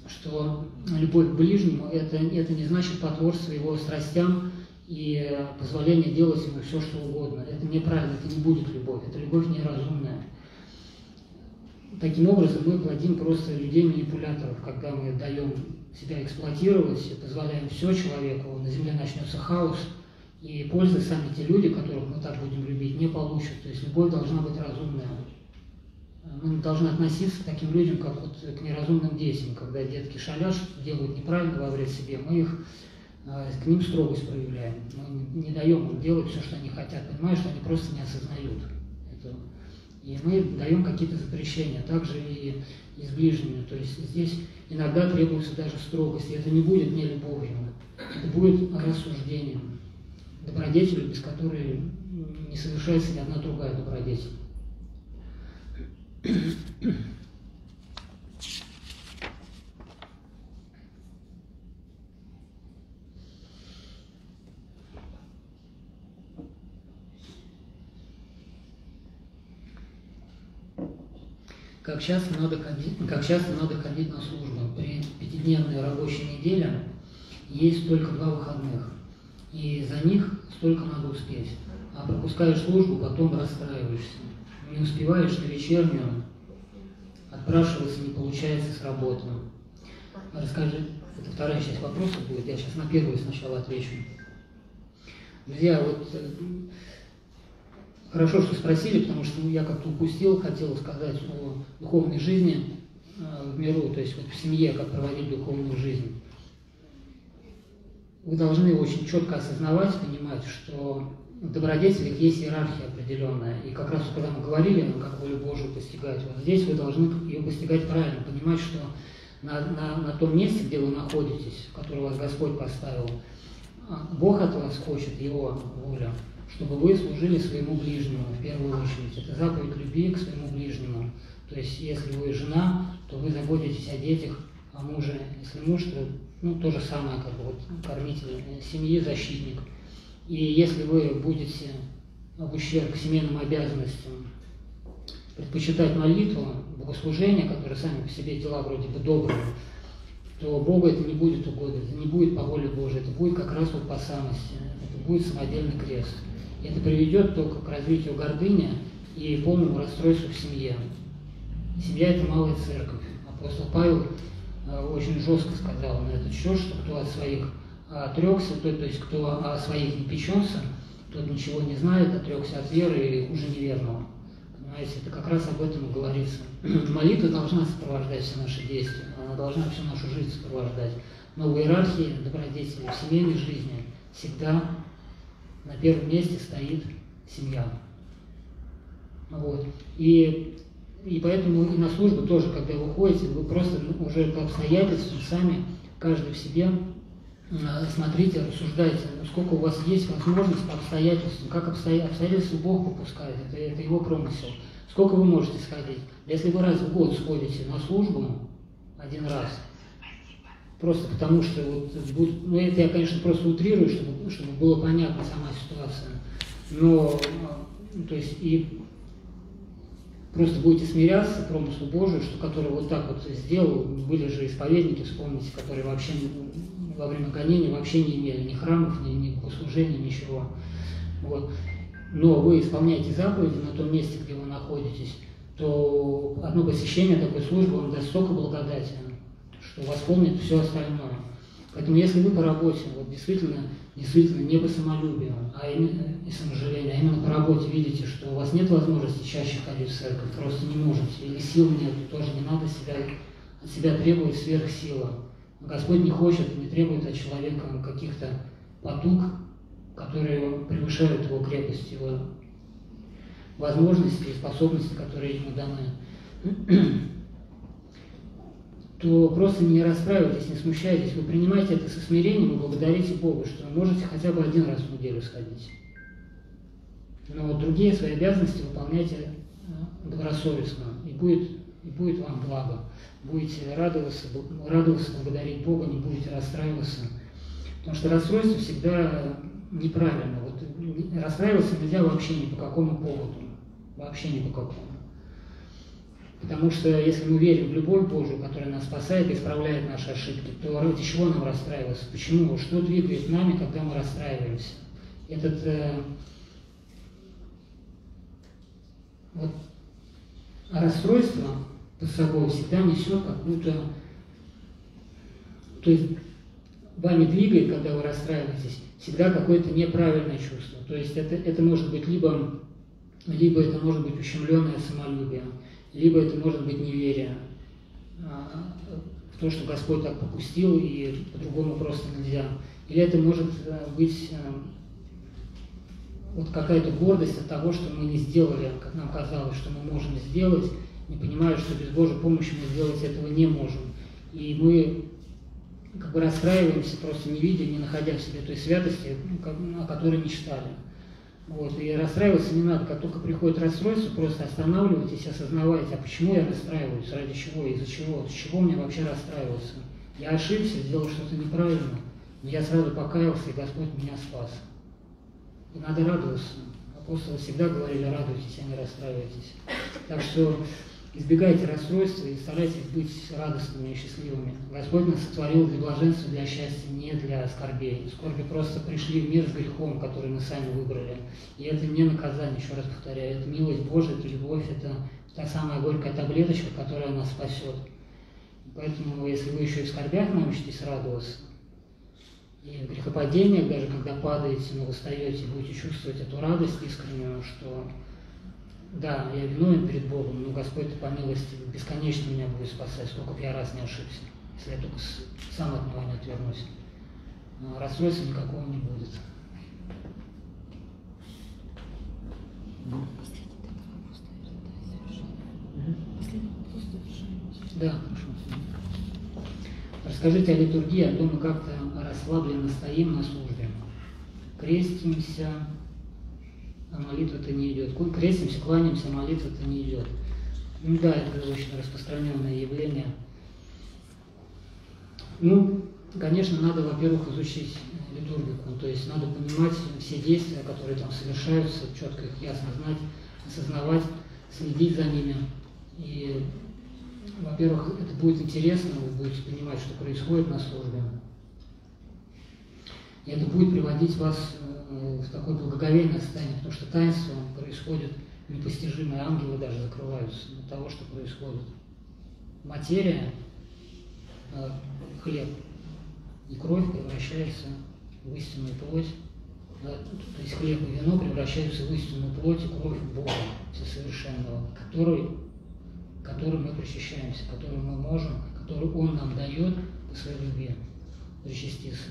что любовь к ближнему это, это не значит потворство его страстям и позволение делать ему все, что угодно. Это неправильно, это не будет любовь, это любовь неразумная. Таким образом, мы плодим просто людей-манипуляторов, когда мы даем себя эксплуатировать, позволяем все человеку, на земле начнется хаос, и пользы сами те люди, которых мы так будем любить, не получат. То есть любовь должна быть разумная мы должны относиться к таким людям, как вот к неразумным детям, когда детки шалят, делают неправильно во вред себе, мы их э, к ним строгость проявляем. Мы не даем им делать все, что они хотят, понимая, что они просто не осознают этого. И мы даем какие-то запрещения, также и, и с ближними. То есть здесь иногда требуется даже строгость, и это не будет не любовью, это будет рассуждением, добродетелью, без которой не совершается ни одна другая добродетель. Как часто, надо ходить, как часто надо ходить на службу? При пятидневной рабочей неделе есть только два выходных, и за них столько надо успеть. А пропускаешь службу, потом расстраиваешься не успеваешь на вечернюю, отпрашиваться не получается с работы. Расскажи, это вторая часть вопроса будет, я сейчас на первую сначала отвечу. Друзья, вот э, хорошо, что спросили, потому что я как-то упустил, хотел сказать о духовной жизни э, в миру, то есть вот в семье, как проводить духовную жизнь. Вы должны очень четко осознавать, понимать, что в добродетелях есть иерархия определенная. И как раз когда мы говорили, ну, как волю Божию постигать, вот здесь вы должны ее постигать правильно, понимать, что на, на, на том месте, где вы находитесь, которое вас Господь поставил, а, Бог от вас хочет, Его воля, чтобы вы служили своему ближнему в первую очередь. Это заповедь любви к своему ближнему. То есть, если вы жена, то вы заботитесь о детях, о муже. Если муж, то ну, то же самое, как вот кормитель семьи, защитник – и если вы будете в ущерб семейным обязанностям предпочитать молитву, богослужение, которые сами по себе дела вроде бы добрые, то Богу это не будет угодно, это не будет по воле Божией, это будет как раз вот по самости, это будет самодельный крест. Это приведет только к развитию гордыни и полному расстройству в семье. Семья – это малая церковь. Апостол Павел э, очень жестко сказал на этот счет, что кто от своих отрекся, то, то есть кто о своих не печется, тот ничего не знает, отрекся от веры и хуже неверного. Понимаете, это как раз об этом и говорится. Молитва должна сопровождать все наши действия, она должна всю нашу жизнь сопровождать. Но в иерархии добродетели, в семейной жизни всегда на первом месте стоит семья. Вот. И, и поэтому и на службу тоже, когда вы ходите, вы просто уже по обстоятельствам сами, каждый в себе, а, смотрите, рассуждайте, сколько у вас есть возможность по обстоятельствам, как обстоятельства Бог попускает, это, это его промысел. Сколько вы можете сходить? Если вы раз в год сходите на службу, один раз, просто потому что вот, ну это я, конечно, просто утрирую, чтобы, чтобы было понятно сама ситуация, но, а, то есть, и просто будете смиряться промыслу Божию, что который вот так вот сделал, были же исповедники, вспомните, которые вообще во время гонения вообще не имели ни храмов, ни, ни богослужения, ничего. Вот. Но вы исполняете заповеди на том месте, где вы находитесь, то одно посещение такой службы вам даст столько благодати, что восполнит все остальное. Поэтому если вы по работе, вот действительно, действительно не по самолюбию, а именно и саможалению, а именно по работе видите, что у вас нет возможности чаще ходить в церковь, просто не можете, или сил нет, тоже не надо себя, от себя требовать сверхсила. Господь не хочет, не требует от человека каких-то потуг, которые превышают его крепость, его возможности и способности, которые ему даны то просто не расстраивайтесь, не смущайтесь, вы принимаете это со смирением и благодарите Бога, что вы можете хотя бы один раз в неделю сходить. Но другие свои обязанности выполняйте э, добросовестно, и будет, и будет вам благо. Будете радоваться, радоваться, благодарить Бога, не будете расстраиваться. Потому что расстройство всегда неправильно. Вот расстраиваться нельзя вообще ни по какому поводу. Вообще ни по какому. Потому что если мы верим в любовь Божию, которая нас спасает и исправляет наши ошибки, то ради чего нам расстраиваться? Почему? Что двигает нами, когда мы расстраиваемся? Этот э, вот, расстройство под собой всегда несет какую-то... То есть вами двигает, когда вы расстраиваетесь, всегда какое-то неправильное чувство. То есть это, это может быть либо, либо это может быть ущемленное самолюбие, либо это может быть неверие а, в то, что Господь так попустил, и по-другому просто нельзя. Или это может э, быть э, вот какая-то гордость от того, что мы не сделали, как нам казалось, что мы можем сделать, не понимая, что без Божьей помощи мы сделать этого не можем. И мы как бы расстраиваемся, просто не видя, не находя в себе той святости, о которой мечтали. Вот, и расстраиваться не надо. Как только приходит расстройство, просто останавливайтесь, осознавайте, а почему я расстраиваюсь, ради чего, из-за чего, с чего мне вообще расстраиваться. Я ошибся, сделал что-то неправильно, но я сразу покаялся, и Господь меня спас. И надо радоваться. Апостолы всегда говорили, радуйтесь, а не расстраивайтесь. Так что Избегайте расстройства и старайтесь быть радостными и счастливыми. Господь нас сотворил для блаженства, для счастья, не для скорбей. Скорби просто пришли в мир с грехом, который мы сами выбрали. И это не наказание, еще раз повторяю, это милость Божия, это любовь, это та самая горькая таблеточка, которая нас спасет. Поэтому, если вы еще и в скорбях научитесь радоваться, и в грехопадениях, даже когда падаете, но вы встаете, будете чувствовать эту радость искреннюю, что да, я виновен перед Богом, но Господь по милости бесконечно меня будет спасать, сколько бы я раз не ошибся, если я только сам от него не отвернусь. Но расстройства никакого не будет. Да, хорошо. Расскажите о литургии, о том, мы как-то расслабленно стоим на службе. Крестимся, а молитва-то не идет. Крестимся, кланяемся, а молитва-то не идет. Ну да, это очень распространенное явление. Ну, конечно, надо, во-первых, изучить литургику, то есть надо понимать все действия, которые там совершаются, четко их ясно знать, осознавать, следить за ними. И во-первых, это будет интересно, вы будете понимать, что происходит на службе. И это будет приводить вас в такое благоговейное состояние, потому что таинство происходит непостижимые, ангелы даже закрываются от того, что происходит. Материя, э, хлеб и кровь превращается в истинную плоть, то есть хлеб и вино превращаются в истинную плоть и кровь Бога Всесовершенного, который, которым мы причащаемся, которым мы можем, который Он нам дает по своей любви причаститься.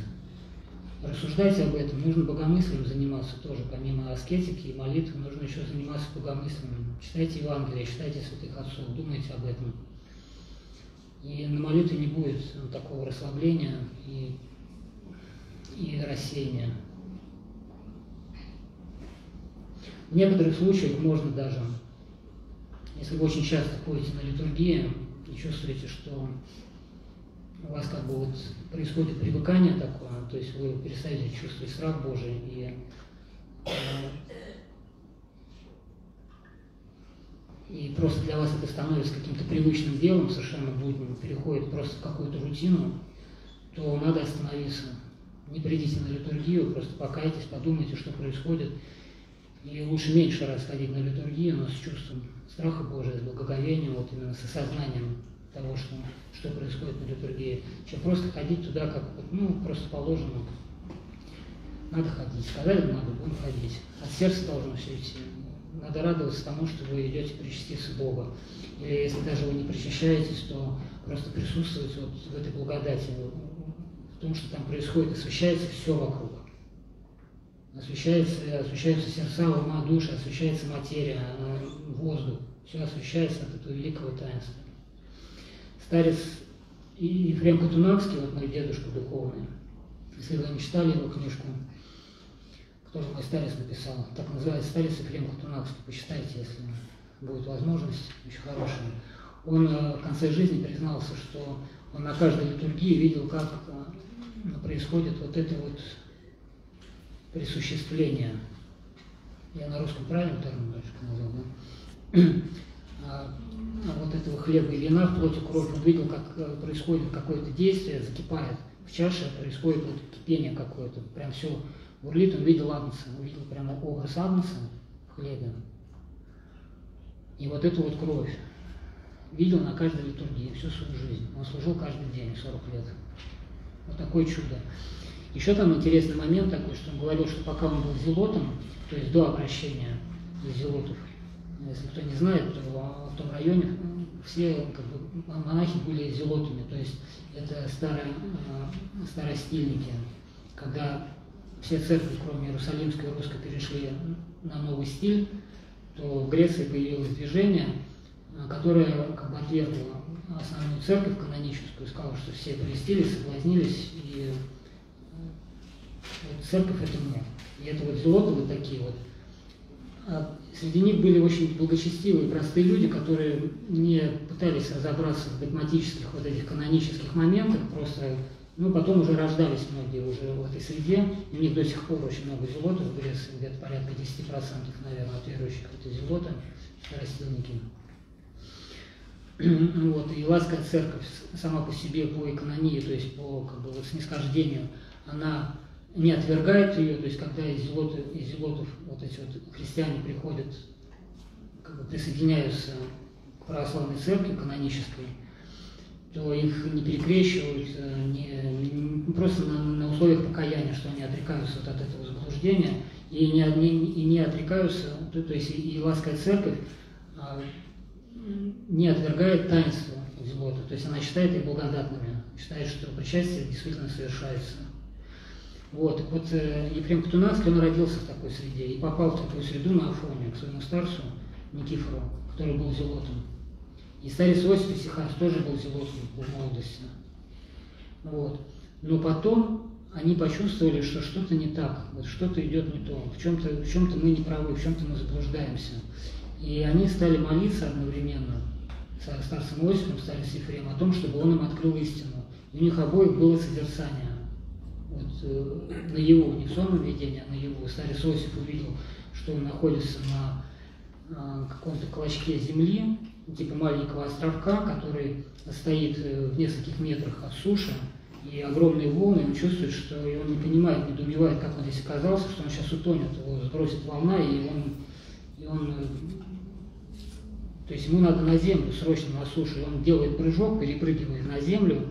Рассуждайте об этом, нужно богомыслием заниматься тоже, помимо аскетики и молитвы, нужно еще заниматься богомыслием. Читайте Евангелие, читайте святых отцов, думайте об этом. И на молитве не будет такого расслабления и, и рассеяния. В некоторых случаях можно даже, если вы очень часто ходите на литургию и чувствуете, что у вас как бы вот происходит привыкание такое, то есть вы перестаете чувствовать страх Божий и э, и просто для вас это становится каким-то привычным делом, совершенно будним, переходит просто в какую-то рутину, то надо остановиться. Не придите на литургию, просто покайтесь, подумайте, что происходит, и лучше меньше раз ходить на литургию, но с чувством страха Божия, с благоговением, вот именно с осознанием того, что, что происходит на литургии, чем просто ходить туда, как ну, просто положено. Надо ходить. Сказали, надо, будем ходить. От сердца должно все идти. Надо радоваться тому, что вы идете причаститься Бога. Или если даже вы не причащаетесь, то просто присутствовать вот в этой благодати, в том, что там происходит, освещается все вокруг освещается, освещаются сердца, ума, души, освещается материя, воздух. Все освещается от этого великого таинства. Старец Ефрем Катунакский, вот мой дедушка духовный, если вы не читали его книжку, которую мой старец написал, так называется «Старец Ефрем Катунакский», почитайте, если будет возможность, очень хорошая. Он э, в конце жизни признался, что он на каждой литургии видел, как э, происходит вот это вот присуществления. Я на русском правильно термин назвал, да? А, а вот этого хлеба и вина в плоти кровь, он видел, как э, происходит какое-то действие, закипает в чаше, происходит вот кипение какое-то, прям все бурлит, он видел Агнца, он видел прямо образ Агнца в хлебе. И вот эту вот кровь видел на каждой литургии всю свою жизнь. Он служил каждый день, 40 лет. Вот такое чудо. Еще там интересный момент такой, что он говорил, что пока он был зелотом, то есть до обращения зелотов, если кто не знает, то в том районе все как бы, монахи были зелотами, то есть это старые, э, старостильники, когда все церкви, кроме Иерусалимской и Русской, перешли на новый стиль, то в Греции появилось движение, э, которое как бы отвергло основную церковь каноническую, сказало, что все крестились, соблазнились и вот церковь это мне. И это вот зелоты вот такие вот. А среди них были очень благочестивые, простые люди, которые не пытались разобраться в догматических вот этих канонических моментах, просто, ну, потом уже рождались многие уже в этой среде, и у них до сих пор очень много зелотов в Греции, где-то порядка 10%, наверное, от верующих это зелоты, растильники. Вот, и Лаская церковь сама по себе по экономии, то есть по как бы, вот, снисхождению, она не отвергает ее, то есть когда из зелотов, из зелотов вот эти вот христиане приходят, как бы присоединяются к православной церкви канонической, то их не перекрещивают, э, не, не, просто на, на условиях покаяния, что они отрекаются вот от этого заблуждения, и не, не, и не отрекаются, то, то есть и, и лаская церковь а, не отвергает таинство зелота, то есть она считает их благодатными, считает, что причастие действительно совершается. Вот, вот э, Ефрем Катунанский, он родился в такой среде и попал в такую среду на Афоне к своему старцу Никифору, который был зелотом. И старец Иосиф Исихас тоже был зелотом в молодости. Вот. Но потом они почувствовали, что что-то не так, вот что-то идет не то, в чем-то чем мы не правы, в чем-то мы заблуждаемся. И они стали молиться одновременно с старцем Иосифом, старцем Ефремом о том, чтобы он им открыл истину. И у них обоих было созерцание вот, э, на его, не в сонном видении, а на его. Старец Иосиф увидел, что он находится на каком-то клочке земли, типа маленького островка, который стоит э, в нескольких метрах от суши, и огромные волны, он чувствует, что и он не понимает, не добивает, как он здесь оказался, что он сейчас утонет, его сбросит волна, и он, и он э, то есть ему надо на землю, срочно на сушу, и он делает прыжок, перепрыгивает на землю,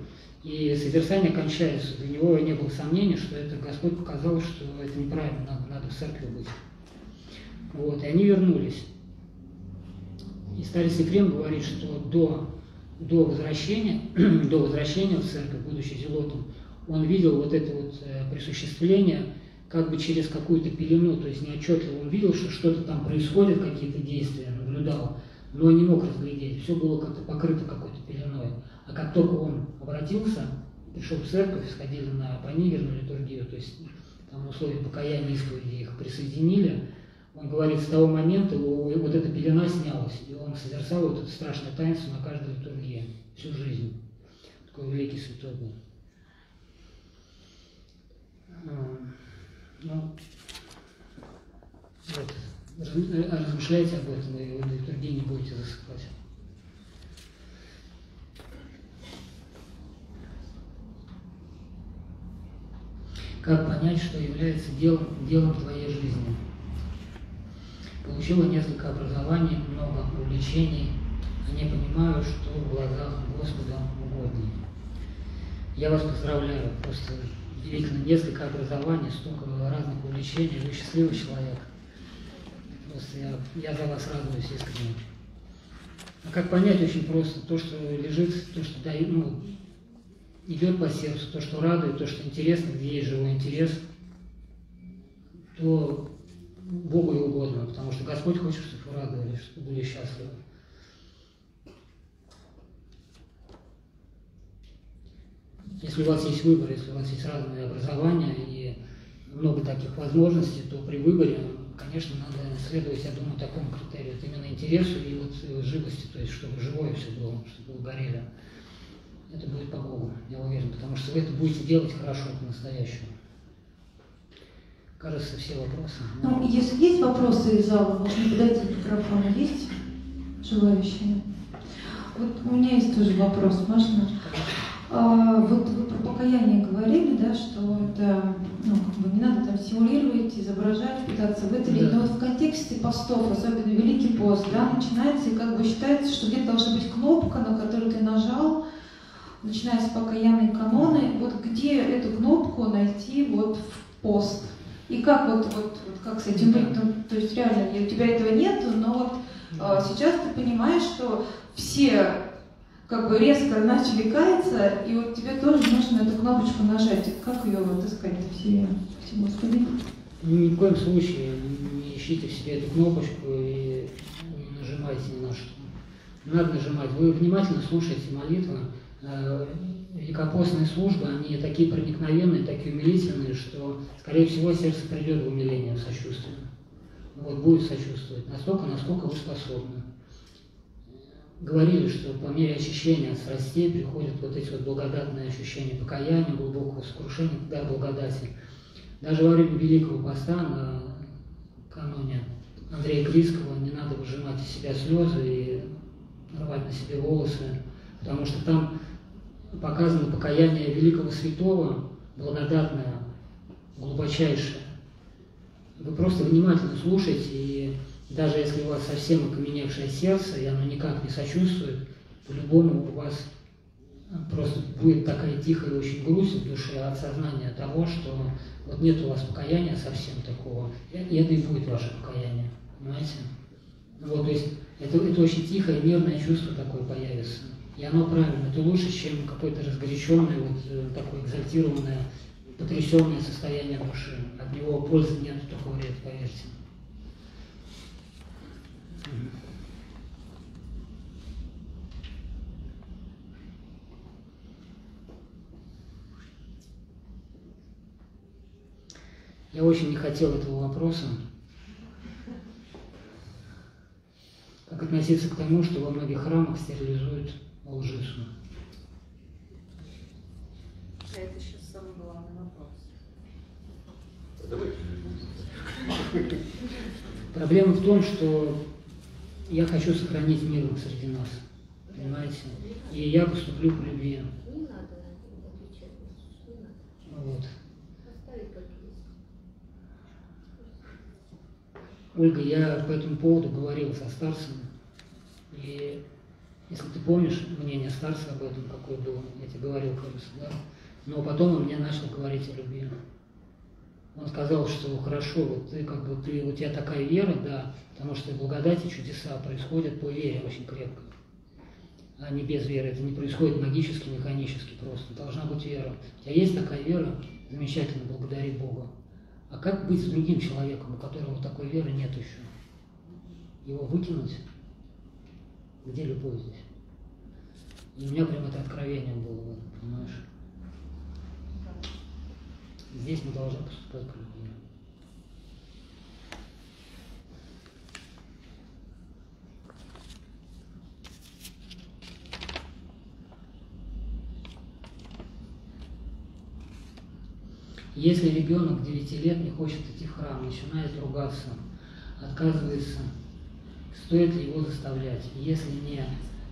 и созерцание кончается. Для него не было сомнений, что это Господь показал, что это неправильно, надо, надо в церкви быть. Вот, и они вернулись. И старец Ефрем говорит, что до, до, возвращения, до возвращения в церковь, будучи зелотом, он видел вот это вот э, присуществление как бы через какую-то пелену, то есть неотчетливо он видел, что что-то там происходит, какие-то действия, наблюдал, но не мог разглядеть, все было как-то покрыто какой-то пеленой. Как только он обратился, пришел в церковь, сходили на панигерную литургию, то есть там условия покаяния исповеди их присоединили, он говорит, с того момента вот эта пелена снялась, и он созерцал вот это страшное таинство на каждой литургии всю жизнь. Такой великий святой был. А, ну, вот, размышляйте об этом, и в литургии не будете засыпать. Как понять, что является делом, делом твоей жизни? Получила несколько образований, много увлечений, а не понимаю, что в глазах Господа угодно. Я вас поздравляю, просто удивительно, несколько образований, столько разных увлечений, вы счастливый человек. Просто я, я за вас радуюсь искренне. А как понять очень просто, то, что лежит, то, что дает, ну, идет по сердцу, то, что радует, то, что интересно, где есть живой интерес, то Богу и угодно, потому что Господь хочет, чтобы вы радовались, чтобы были счастливы. Если у вас есть выбор, если у вас есть разные образования и много таких возможностей, то при выборе, конечно, надо следовать, я думаю, такому критерию. Это именно интересу и вот живости, то есть чтобы живое все было, чтобы вы горели. Это будет по Богу, я уверен, потому что вы это будете делать хорошо, по-настоящему. Кажется, все вопросы. Ну, если есть вопросы из зала, можно подойти к микрофону. Есть желающие? Вот у меня есть тоже вопрос, можно? А, вот вы про покаяние говорили, да, что это, ну, как бы не надо там симулировать, изображать, пытаться выделить. Да. Но вот в контексте постов, особенно Великий пост, да, начинается и как бы считается, что где-то должна быть кнопка, на которую ты нажал, начиная с покаянной каноны, вот где эту кнопку найти вот в пост? И как вот, вот, вот как с этим быть? Ну, то есть реально, у тебя этого нет, но вот а, сейчас ты понимаешь, что все как бы резко начали каяться, и вот тебе тоже нужно эту кнопочку нажать. Как ее вот искать в себе? Господи. Ни в коем случае не ищите в себе эту кнопочку и не нажимайте ни на что. Надо нажимать. Вы внимательно слушаете молитву, Э, великопостные службы, они такие проникновенные, такие умилительные, что, скорее всего, сердце придет в умиление, в сочувствие. Вот, будет сочувствовать настолько, насколько вы способны. Говорили, что по мере очищения от страстей приходят вот эти вот благодатные ощущения покаяния, глубокого сокрушения, дар благодати. Даже во время Великого Поста на каноне Андрея Криского не надо выжимать из себя слезы и рвать на себе волосы, потому что там показано покаяние великого святого, благодатное, глубочайшее. Вы просто внимательно слушаете, и даже если у вас совсем окаменевшее сердце, и оно никак не сочувствует, по-любому у вас просто будет такая тихая очень грусть в душе от сознания того, что вот нет у вас покаяния совсем такого, и это и будет ваше покаяние, понимаете? Вот, то есть это, это очень тихое, мирное чувство такое появится. И оно правильно, это лучше, чем какое-то разгоряченное, вот э, такое экзальтированное, потрясенное состояние души. От него пользы нет, только вред, поверьте. Я очень не хотел этого вопроса. Как относиться к тому, что во многих храмах стерилизуют лжицу. Это сейчас самый главный вопрос. Проблема в том, что я хочу сохранить мир среди нас, понимаете? И я поступлю по любви. Не надо отвечать, не надо. Вот. Оставить как есть. Ольга, я по этому поводу говорил со старцем, и если ты помнишь мнение старца об этом, какое было, я тебе говорил, кажется, да? Но потом он мне начал говорить о любви. Он сказал, что хорошо, вот ты как бы ты, у тебя такая вера, да, потому что благодати чудеса происходят по вере очень крепко, а не без веры. Это не происходит магически, механически просто. Должна быть вера. У тебя есть такая вера, замечательно, благодари Бога. А как быть с другим человеком, у которого такой веры нет еще? Его выкинуть? Где любовь здесь? И у меня прям это откровение было, в этом, понимаешь? Здесь мы должны поступать по любви. Если ребенок 9 лет не хочет идти в храм, начинает ругаться, отказывается, стоит ли его заставлять? Если не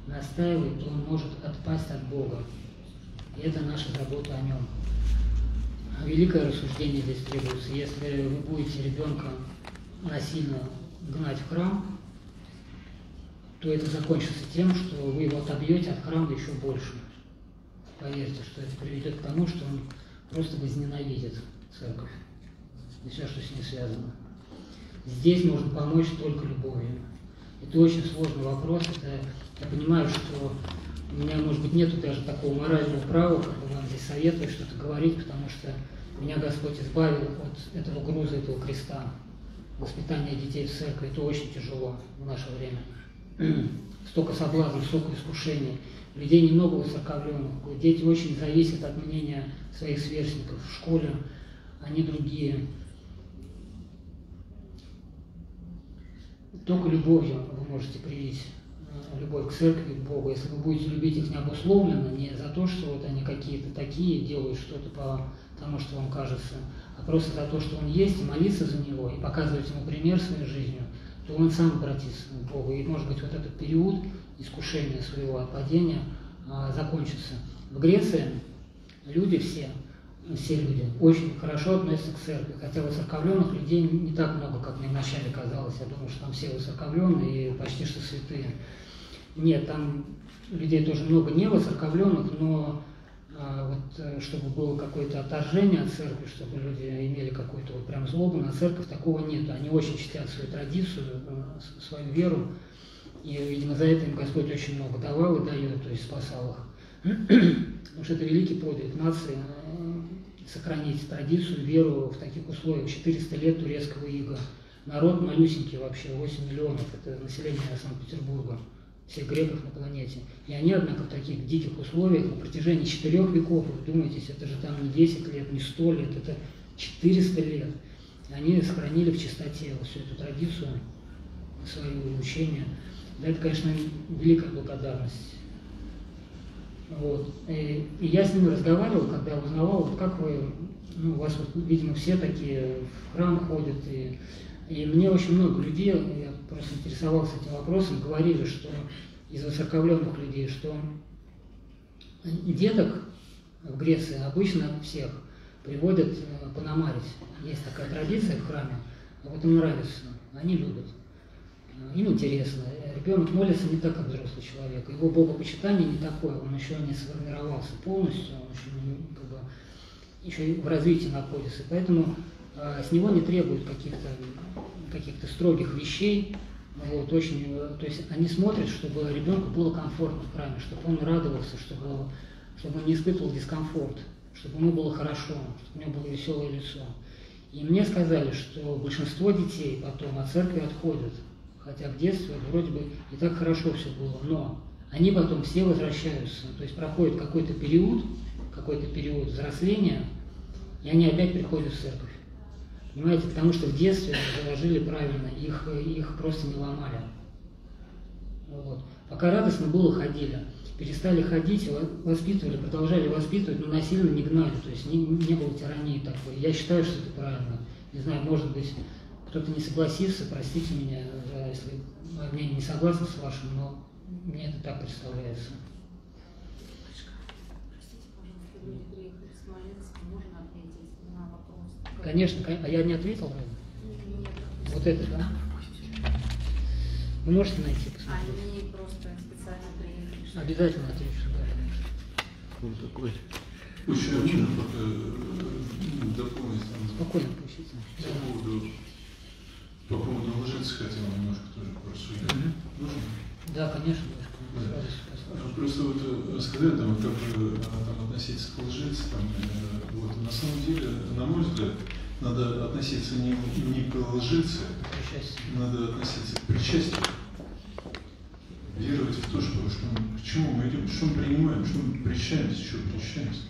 настаивает, то он может отпасть от Бога. И это наша забота о нем. Великое рассуждение здесь требуется. Если вы будете ребенка насильно гнать в храм, то это закончится тем, что вы его отобьете от храма еще больше. Поверьте, что это приведет к тому, что он просто возненавидит церковь и все, что с ней связано. Здесь можно помочь только любовью. Это очень сложный вопрос. Это, я понимаю, что у меня, может быть, нету даже такого морального права, как бы вам здесь советую что-то говорить, потому что меня Господь избавил от этого груза, этого креста. Воспитание детей в церкви – это очень тяжело в наше время. Столько соблазнов, столько искушений. Людей немного высоковленных. Дети очень зависят от мнения своих сверстников. В школе они другие. Только любовью вы можете привить э, любовь к церкви, к Богу. Если вы будете любить их необусловленно, не за то, что вот они какие-то такие, делают что-то по тому, что вам кажется, а просто за то, что он есть, и молиться за него, и показывать ему пример своей жизнью, то он сам обратится к Богу. И, может быть, вот этот период искушения своего отпадения а, закончится. В Греции люди все, все люди очень хорошо относятся к церкви, хотя воцерковленных людей не так много, как мне вначале казалось. Я думал, что там все воцерковленные и почти что святые. Нет, там людей тоже много не воцерковленных, но а, вот, э, чтобы было какое-то отторжение от церкви, чтобы люди имели какую-то вот прям злобу на церковь, такого нет. Они очень чтят свою традицию, э, свою веру, и, видимо, за это им Господь очень много давал и дает, то есть спасал их. Потому что это великий подвиг нации э, сохранить традицию, веру в таких условиях. 400 лет турецкого ига. Народ малюсенький вообще, 8 миллионов, это население Санкт-Петербурга всех греков на планете. И они, однако, в таких диких условиях на протяжении четырех веков, вы думаете, это же там не 10 лет, не 100 лет, это 400 лет. Они сохранили в чистоте всю эту традицию, свое учение. Да, это, конечно, великая благодарность. Вот. И, и я с ними разговаривал, когда узнавал, вот как вы, ну, у вас, вот, видимо, все такие в храм ходят, и и мне очень много людей, я просто интересовался этим вопросом, говорили, что из воцерковленных людей, что деток в Греции обычно всех приводят э, пономарить. Есть такая традиция в храме, а вот им нравится, они любят. Им интересно. Ребенок молится не так, как взрослый человек. Его богопочитание не такое, он еще не сформировался полностью, он еще, как бы, еще в развитии находится. Поэтому а, с него не требуют каких-то каких-то строгих вещей. Вот, очень, то есть они смотрят, чтобы ребенку было комфортно в храме, чтобы он радовался, чтобы, чтобы он не испытывал дискомфорт, чтобы ему было хорошо, чтобы у него было веселое лицо. И мне сказали, что большинство детей потом от церкви отходят, хотя в детстве вроде бы и так хорошо все было, но они потом все возвращаются, то есть проходит какой-то период, какой-то период взросления, и они опять приходят в церковь. Понимаете, потому что в детстве заложили правильно, их, их просто не ломали. Вот. Пока радостно было, ходили. Перестали ходить, воспитывали, продолжали воспитывать, но насильно не гнали. То есть не, не было тирании такой. Я считаю, что это правильно. Не знаю, может быть, кто-то не согласится, простите меня, если мнение не согласно с вашим, но мне это так представляется. Простите, пожалуйста, люди приехали с Смоленска, можно ответить на вопрос? Конечно, кон- а я не ответил? Нет. Вот это, да? Вы можете найти, посмотреть? Они просто специально приехали. Обязательно отвечу, да, конечно. Он такой. Очень, очень только э, дополнить Спокойно пустите. по поводу, по поводу лжицы хотел немножко тоже порассудить. Мгм. Нужно? Да, конечно, Да. А Просто вот э, сказать, там, как там, относиться к лжице, там, э, вот, на самом деле, на мой взгляд, надо относиться не, не к лжице, Причастие. надо относиться к причастию. Веровать в то, что, что мы- к чему мы идем, что мы принимаем, что мы причащаемся, что причащаемся.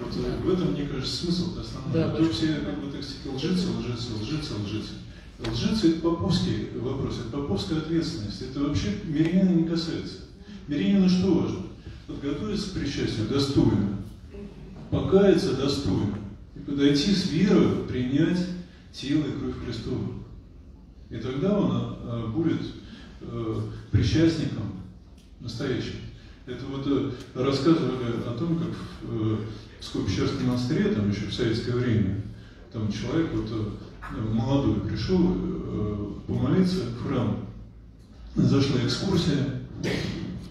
Вот э, в этом, мне кажется, смысл основной. Да, А то все, как бы, так сказать, лжицы, лжицы, лжицы, лжицы. Это поповский вопрос, это поповская ответственность. Это вообще мирянина не касается. Мирянину что важно? Подготовиться к причастию достойно, покаяться достойно и подойти с верой принять тело и кровь Христову. И тогда он а, будет э, причастником настоящим. Это вот э, рассказывали о том, как в э, Скопищерском монастыре, там еще в советское время, там человек вот молодой пришел э, помолиться в храм. Зашла экскурсия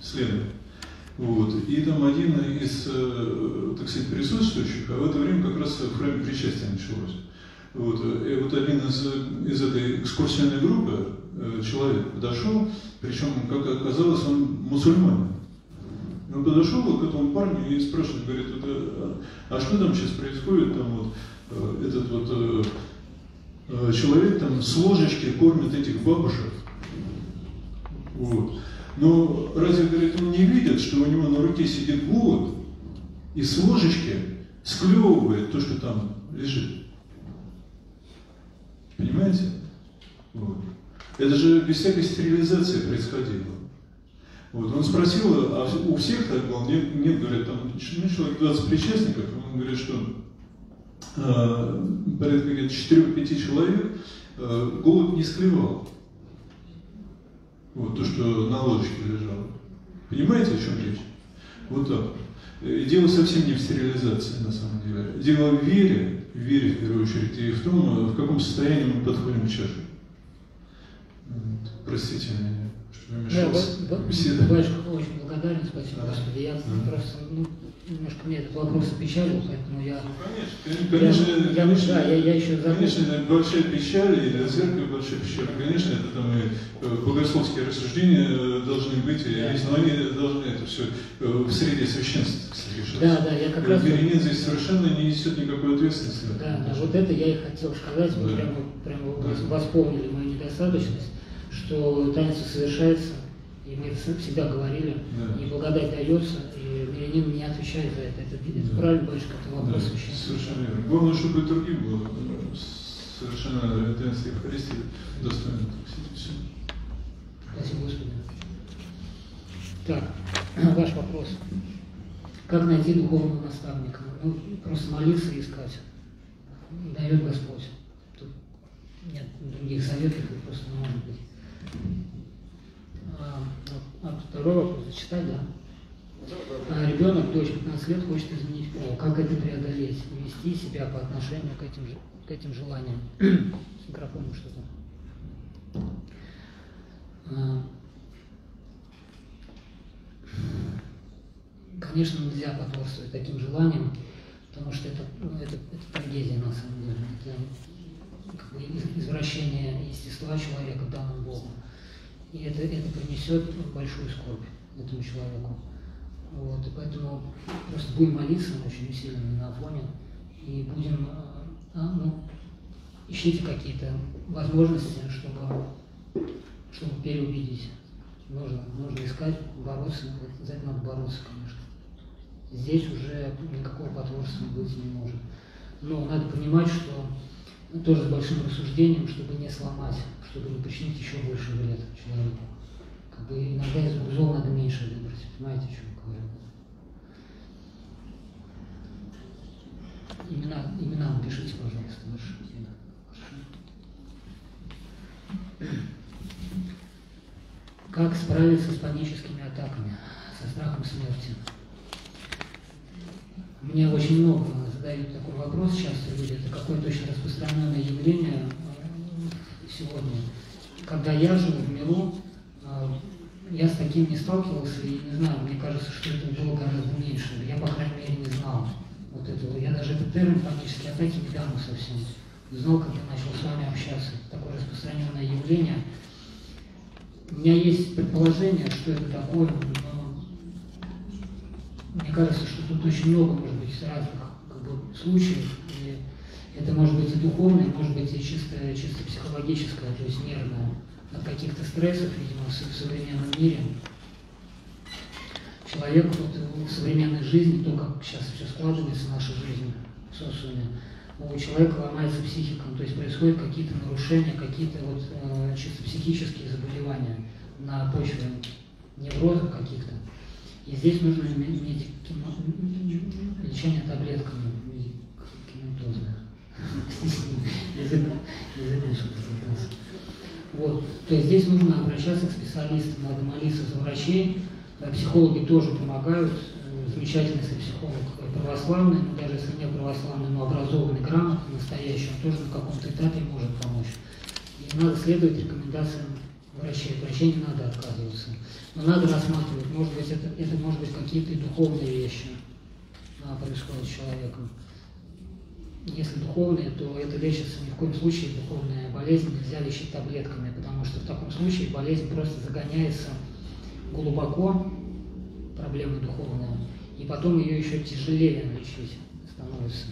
следом. Вот. И там один из, э, так сказать, присутствующих, а в это время как раз в храме причастия началось. Вот. И вот один из, из этой экскурсионной группы э, человек подошел, причем, как оказалось, он мусульманин. Он подошел вот к этому парню и спрашивает, говорит, э, а что там сейчас происходит, там вот этот вот человек там с ложечки кормит этих бабушек. Вот. Но разве, говорит, он не видит, что у него на руке сидит голубь и с ложечки склевывает то, что там лежит? Понимаете? Вот. Это же без всякой стерилизации происходило. Вот. Он спросил, а у всех так было? Нет, нет говорят, там ну, человек 20 причастников, он говорит, что э, порядка где-то 4-5 человек э, голубь не склевал. Вот то, что на ложечке лежало. Понимаете, о чем речь? Вот так. И дело совсем не в стерилизации, на самом деле. Дело в вере, в вере в первую очередь, и в том, в каком состоянии мы подходим к чаше. Простите меня, что я Да, беседу. Батюшка очень благодарен, спасибо, Да. Господи. Я Да. просто, ну, немножко мне этот вопрос опечалил, поэтому я... Ну, конечно, конечно, Я- я- конечно, да, я- я еще конечно, большая печаль, и для церкви большая печаль. Конечно, это там и э, богословские рассуждения э, должны быть, и Да. но они должны это все в среде священства, кстати, решаться. Да, да, я как раз... Мирянин здесь совершенно не несет никакой ответственности. Да, да, вот это я и хотел сказать, вы Да. прямо, прямо Да. вос- восполнили мою недостаточность, что таинство совершается, и мы это всегда говорили, Да. и благодать дается, и мирянин не отвечает за это. Это, это Да. правильно, батюшка, это Да, вопрос священства. совершенно верно. Главное, чтобы и другим было э, совершенно таинство Евхаристии достойно. всё. Спасибо, Господи. Так, ваш вопрос. Как найти духовного наставника? Ну, просто молиться и искать. Дает Господь. Тут нет других советов, просто не может быть. А, вот, второй вопрос зачитать, да? А ребенок, дочь 15 лет, хочет изменить пол. Как это преодолеть? Вести себя по отношению к этим, к этим желаниям. С микрофоном что-то. А, Конечно, нельзя потворствовать таким желаниям, потому что это, ну, это, это трагедия на самом деле. Это как бы из- извращение естества человека данным Богом. И это, это принесет большую скорбь этому человеку. Вот, и поэтому просто будем молиться очень усиленно на фоне и будем, а, а, ну, ищите какие-то возможности, чтобы, чтобы переубедить. Нужно, нужно искать, бороться, за это надо бороться, конечно. Здесь уже никакого потворства быть не может. Но надо понимать, что тоже с большим рассуждением, чтобы не сломать, чтобы не причинить еще больше вред человеку. Как бы иногда из рук зол надо меньше выбрать. Понимаете, о чем я говорю? Имена, имена напишите, пожалуйста, ваши имена. Как справиться с паническими атаками, со страхом смерти? Мне очень много задают такой вопрос сейчас люди. Это какое-то очень распространенное явление сегодня. Когда я жил в миру, э, я с таким не сталкивался, и не знаю, мне кажется, что это было гораздо меньше. Я, по крайней мере, не знал вот этого. Я даже этот термин панические атаки недавно совсем узнал, когда начал с вами общаться. Такое распространенное явление. У меня есть предположение, что это такое, но мне кажется, что тут очень много, может быть, разных как бы, случаев. Это может быть и духовное, может быть и чисто, чисто психологическое, то есть нервное от каких-то стрессов, видимо, в современном мире. Человек вот, в современной жизни, то, как сейчас все складывается в нашей жизни, в социуме, у человека ломается психика, то есть происходят какие-то нарушения, какие-то вот э, чисто психические заболевания на почве неврозов каких-то. И здесь нужно медикам... лечение таблетками медикаментозное. Вот. То есть здесь нужно обращаться к специалистам, надо молиться за врачей. Психологи тоже помогают. Э, замечательный психолог православный, ну, даже если не православный, но образованный, грамотный, настоящий, он тоже на каком-то этапе может помочь. И надо следовать рекомендациям врачей. Врачей не надо отказываться. Но надо рассматривать, может быть, это, это может быть какие-то духовные вещи происходят с человеком. Если духовные, то это лечится ни в коем случае духовная болезнь нельзя лечить таблетками, потому что в таком случае болезнь просто загоняется глубоко, проблема духовная, и потом ее еще тяжелее лечить становится.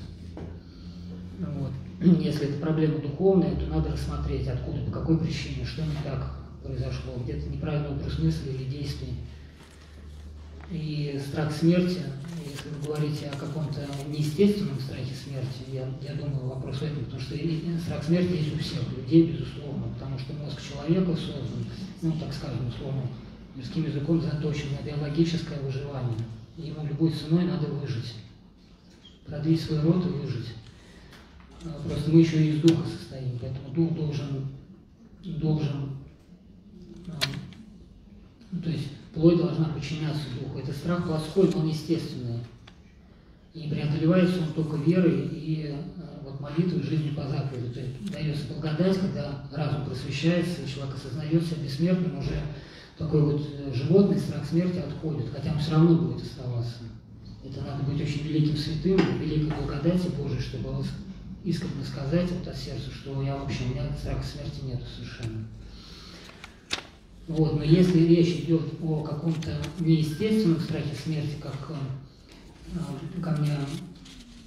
Вот. Если это проблема духовная, то надо рассмотреть, откуда, по какой причине, что не так произошло, где-то неправильный образ мысли или действий. И страх смерти, если вы говорите о каком-то неестественном страхе смерти, я, я думаю, вопрос в этом, потому что страх смерти есть у всех людей, безусловно, потому что мозг человека создан, ну, так скажем, условно, мирским языком заточен на биологическое выживание. ему любой ценой надо выжить, продлить свой род и выжить. А, просто мы еще и из духа состоим, поэтому дух должен, должен а, ну, то есть плоть должна подчиняться духу. Это страх плоской, но он естественный. И преодолевается он только верой и э, вот, молитвой жизнью по заповеди. То есть дается благодать, когда разум просвещается, и человек осознает себя бессмертным, уже такой вот э, животный страх смерти отходит, хотя он все равно будет оставаться. Это надо быть очень великим святым, великой благодати Божией, чтобы искренне сказать вот от сердца, что я вообще, у меня страха смерти нет совершенно. Вот, но если речь идет о каком-то неестественном страхе смерти, как э, ко мне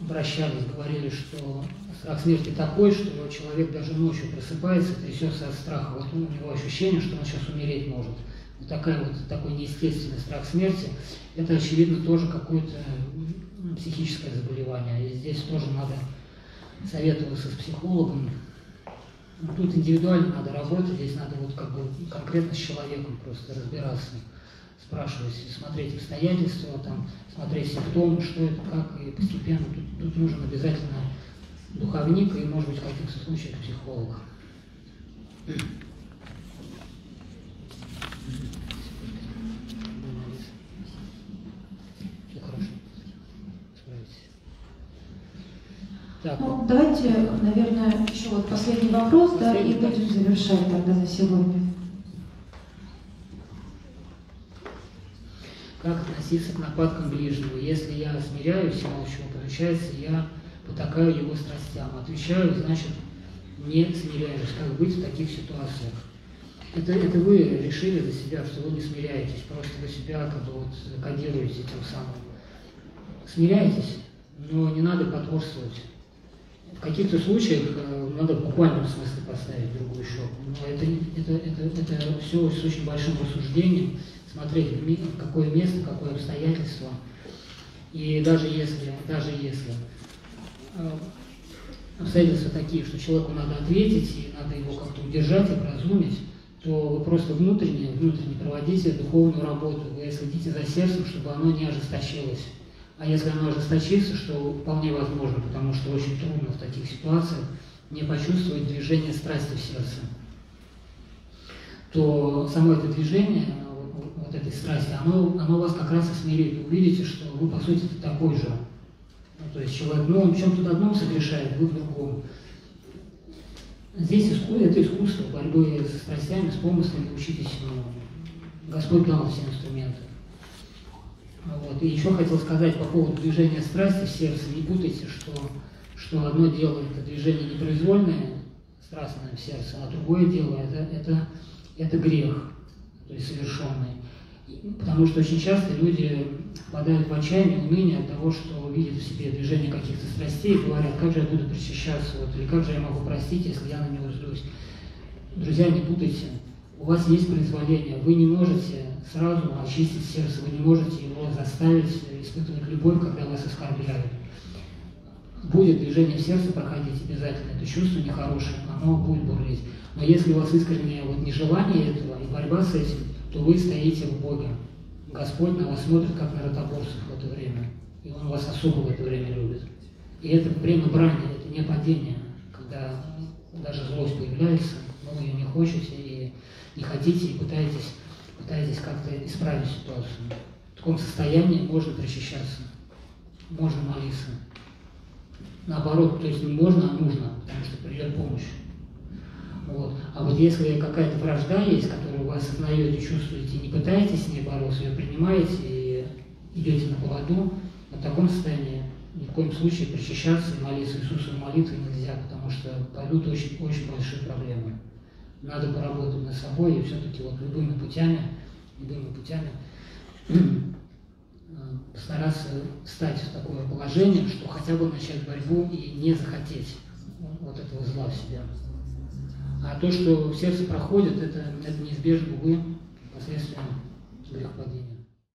обращались, говорили, что страх смерти такой, что человек даже ночью просыпается, трясется от страха. Вот у него ощущение, что он сейчас умереть может. Вот, такая вот такой неестественный страх смерти, это, очевидно, тоже какое-то психическое заболевание. И здесь тоже надо советоваться с психологом, Тут индивидуально надо работать, здесь надо вот как бы конкретно с человеком просто разбираться, спрашивать, смотреть обстоятельства, там, смотреть симптомы, что это, как, и постепенно тут, тут нужен обязательно духовник и, может быть, в каких-то случаях психолог. Так. Ну, давайте, наверное, еще вот последний вопрос, последний, да, и будем завершать тогда на сегодня. Как относиться к нападкам ближнего? Если я смиряюсь и молчу, получается, я потакаю его страстям. Отвечаю, значит, не смиряюсь. Как быть в таких ситуациях? Это, это вы решили за себя, что вы не смиряетесь, просто вы себя как бы вот кодируете тем самым. Смиряйтесь, но не надо потворствовать. В каких-то случаях э, надо в смысле поставить другую щеку. Но это, это, это, это все с очень большим рассуждением, смотреть, какое место, какое обстоятельство. И даже если, даже если э, обстоятельства такие, что человеку надо ответить, и надо его как-то удержать, образумить, то вы просто внутренне, внутренне проводите духовную работу, вы следите за сердцем, чтобы оно не ожесточилось. А если оно ожесточится, что вполне возможно, потому что очень трудно в таких ситуациях не почувствовать движение страсти в сердце, то само это движение, вот, вот этой страсти, оно, оно вас как раз и смирит. Вы увидите, что вы, по сути, такой же. Ну, то есть человек, ну, он в чем-то одном согрешает, вы в другом. Здесь иску, это искусство борьбы с страстями, с помыслами, учитесь, ну, Господь дал все инструменты. Вот. И еще хотел сказать по поводу движения страсти в сердце. Не путайте, что, что одно дело это движение непроизвольное, страстное в сердце, а другое дело это, это, это грех, то есть совершенный. Потому что очень часто люди впадают в отчаяние, уныние от того, что видят в себе движение каких-то страстей и говорят, как же я буду причащаться, вот, или как же я могу простить, если я на него злюсь. Друзья, не путайте. У вас есть произволение, вы не можете сразу очистить сердце, вы не можете его заставить испытывать любовь, когда вас оскорбляют. Будет движение в сердце проходить обязательно, это чувство нехорошее, оно будет бурлить. Но если у вас искреннее вот нежелание этого и борьба с этим, то вы стоите в Боге. Господь на вас смотрит, как на ротоборцев в это время. И Он вас особо в это время любит. И это время брани, это не падение, когда даже злость появляется, но вы ее не хотите и не хотите, и пытаетесь, пытаетесь как-то исправить ситуацию. В таком состоянии можно причащаться, можно молиться. Наоборот, то есть не можно, а нужно, потому что придет помощь. Вот. А вот если какая-то вражда есть, которую вы осознаете, чувствуете, не пытаетесь с ней бороться, ее принимаете и идете на поводу, в таком состоянии ни в коем случае причащаться и молиться Иисусу молитвой нельзя, потому что пойдут очень, очень большие проблемы. Надо поработать над собой и все-таки вот любыми путями, любыми путями постараться встать в такое положение, что хотя бы начать борьбу и не захотеть вот этого зла в себя. А то, что в сердце проходит, это, это неизбежно, увы, последствия грехопадения.